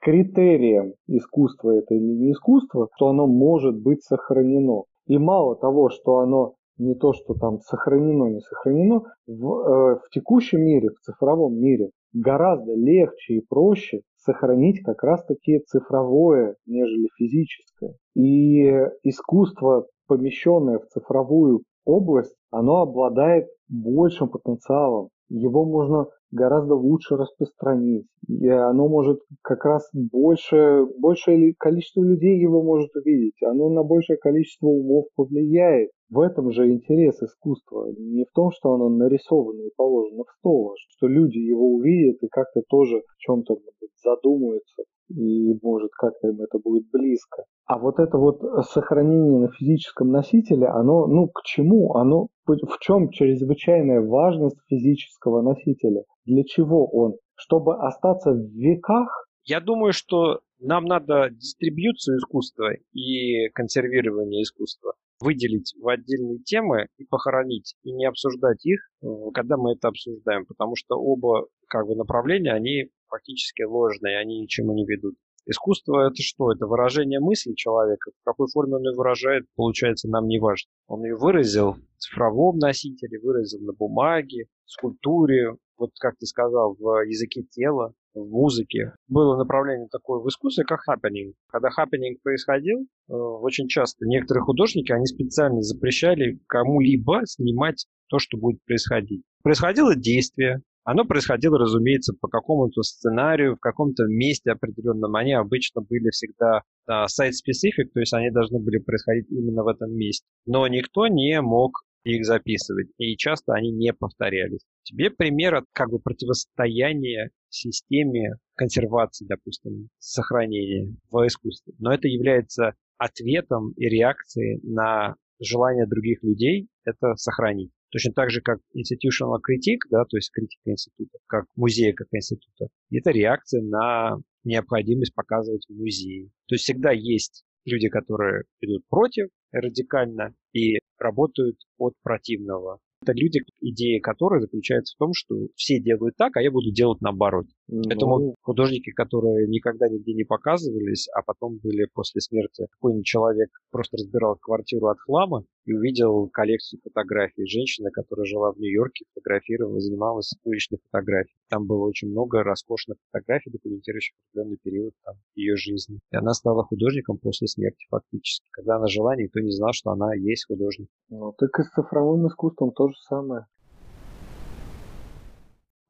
Критерием искусства это или не искусство, что оно может быть сохранено. И мало того, что оно не то, что там сохранено, не сохранено, в, э, в текущем мире, в цифровом мире, гораздо легче и проще сохранить как раз-таки цифровое, нежели физическое. И искусство, помещенное в цифровую область, оно обладает большим потенциалом. Его можно гораздо лучше распространить. И оно может как раз больше, большее количество людей его может увидеть. Оно на большее количество умов повлияет. В этом же интерес искусства. Не в том, что оно нарисовано и положено в стол, а что люди его увидят и как-то тоже в чем-то задумаются и может как-то им это будет близко. А вот это вот сохранение на физическом носителе, оно, ну, к чему? Оно, в чем чрезвычайная важность физического носителя? Для чего он? Чтобы остаться в веках? Я думаю, что нам надо дистрибьюцию искусства и консервирование искусства выделить в отдельные темы и похоронить, и не обсуждать их, э, когда мы это обсуждаем, потому что оба как бы направления, они фактически ложные, они ничему не ведут. Искусство это что? Это выражение мысли человека. В какой форме он ее выражает, получается, нам не важно. Он ее выразил в цифровом носителе, выразил на бумаге, скульптуре, вот как ты сказал, в языке тела, в музыке. Было направление такое в искусстве, как happening. Когда happening происходил, э, очень часто некоторые художники, они специально запрещали кому-либо снимать то, что будет происходить. Происходило действие, оно происходило, разумеется, по какому-то сценарию, в каком-то месте определенном. Они обычно были всегда сайт-специфик, то есть они должны были происходить именно в этом месте. Но никто не мог их записывать, и часто они не повторялись. Тебе пример от как бы противостояния системе консервации, допустим, сохранения в искусстве. Но это является ответом и реакцией на желание других людей это сохранить. Точно так же, как institutional critique, да, то есть критика института, как музея как института. Это реакция на необходимость показывать в музее. То есть всегда есть люди, которые идут против радикально и работают от противного. Это люди, идея которой заключается в том, что все делают так, а я буду делать наоборот. Ну... Поэтому художники, которые никогда нигде не показывались, а потом были после смерти какой-нибудь человек, просто разбирал квартиру от хлама и увидел коллекцию фотографий женщины, которая жила в Нью-Йорке, фотографировала, занималась уличной фотографией. Там было очень много роскошных фотографий, документирующих определенный период там, ее жизни. И она стала художником после смерти фактически. Когда она жила, никто не знал, что она есть художник. Ну, так и с цифровым искусством тоже же самое.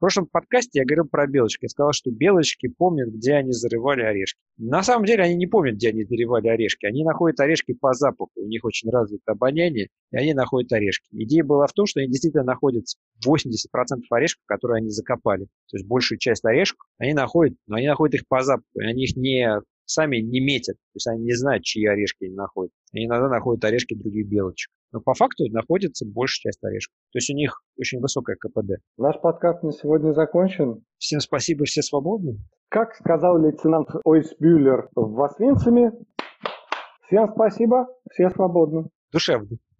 Прошлом подкасте я говорил про белочки. Я сказал, что белочки помнят, где они зарывали орешки. На самом деле они не помнят, где они зарывали орешки. Они находят орешки по запаху. У них очень развито обоняние, и они находят орешки. Идея была в том, что они действительно находят 80% орешков, которые они закопали. То есть большую часть орешков они находят, но они находят их по запаху. Они их не сами не метят. То есть они не знают, чьи орешки они находят. Они иногда находят орешки других белочек. Но по факту находится большая часть орешков. То есть у них очень высокая КПД. Наш подкаст на сегодня закончен. Всем спасибо, все свободны. Как сказал лейтенант Ойсбюллер в Освенциме, всем спасибо, все свободны. Душевно.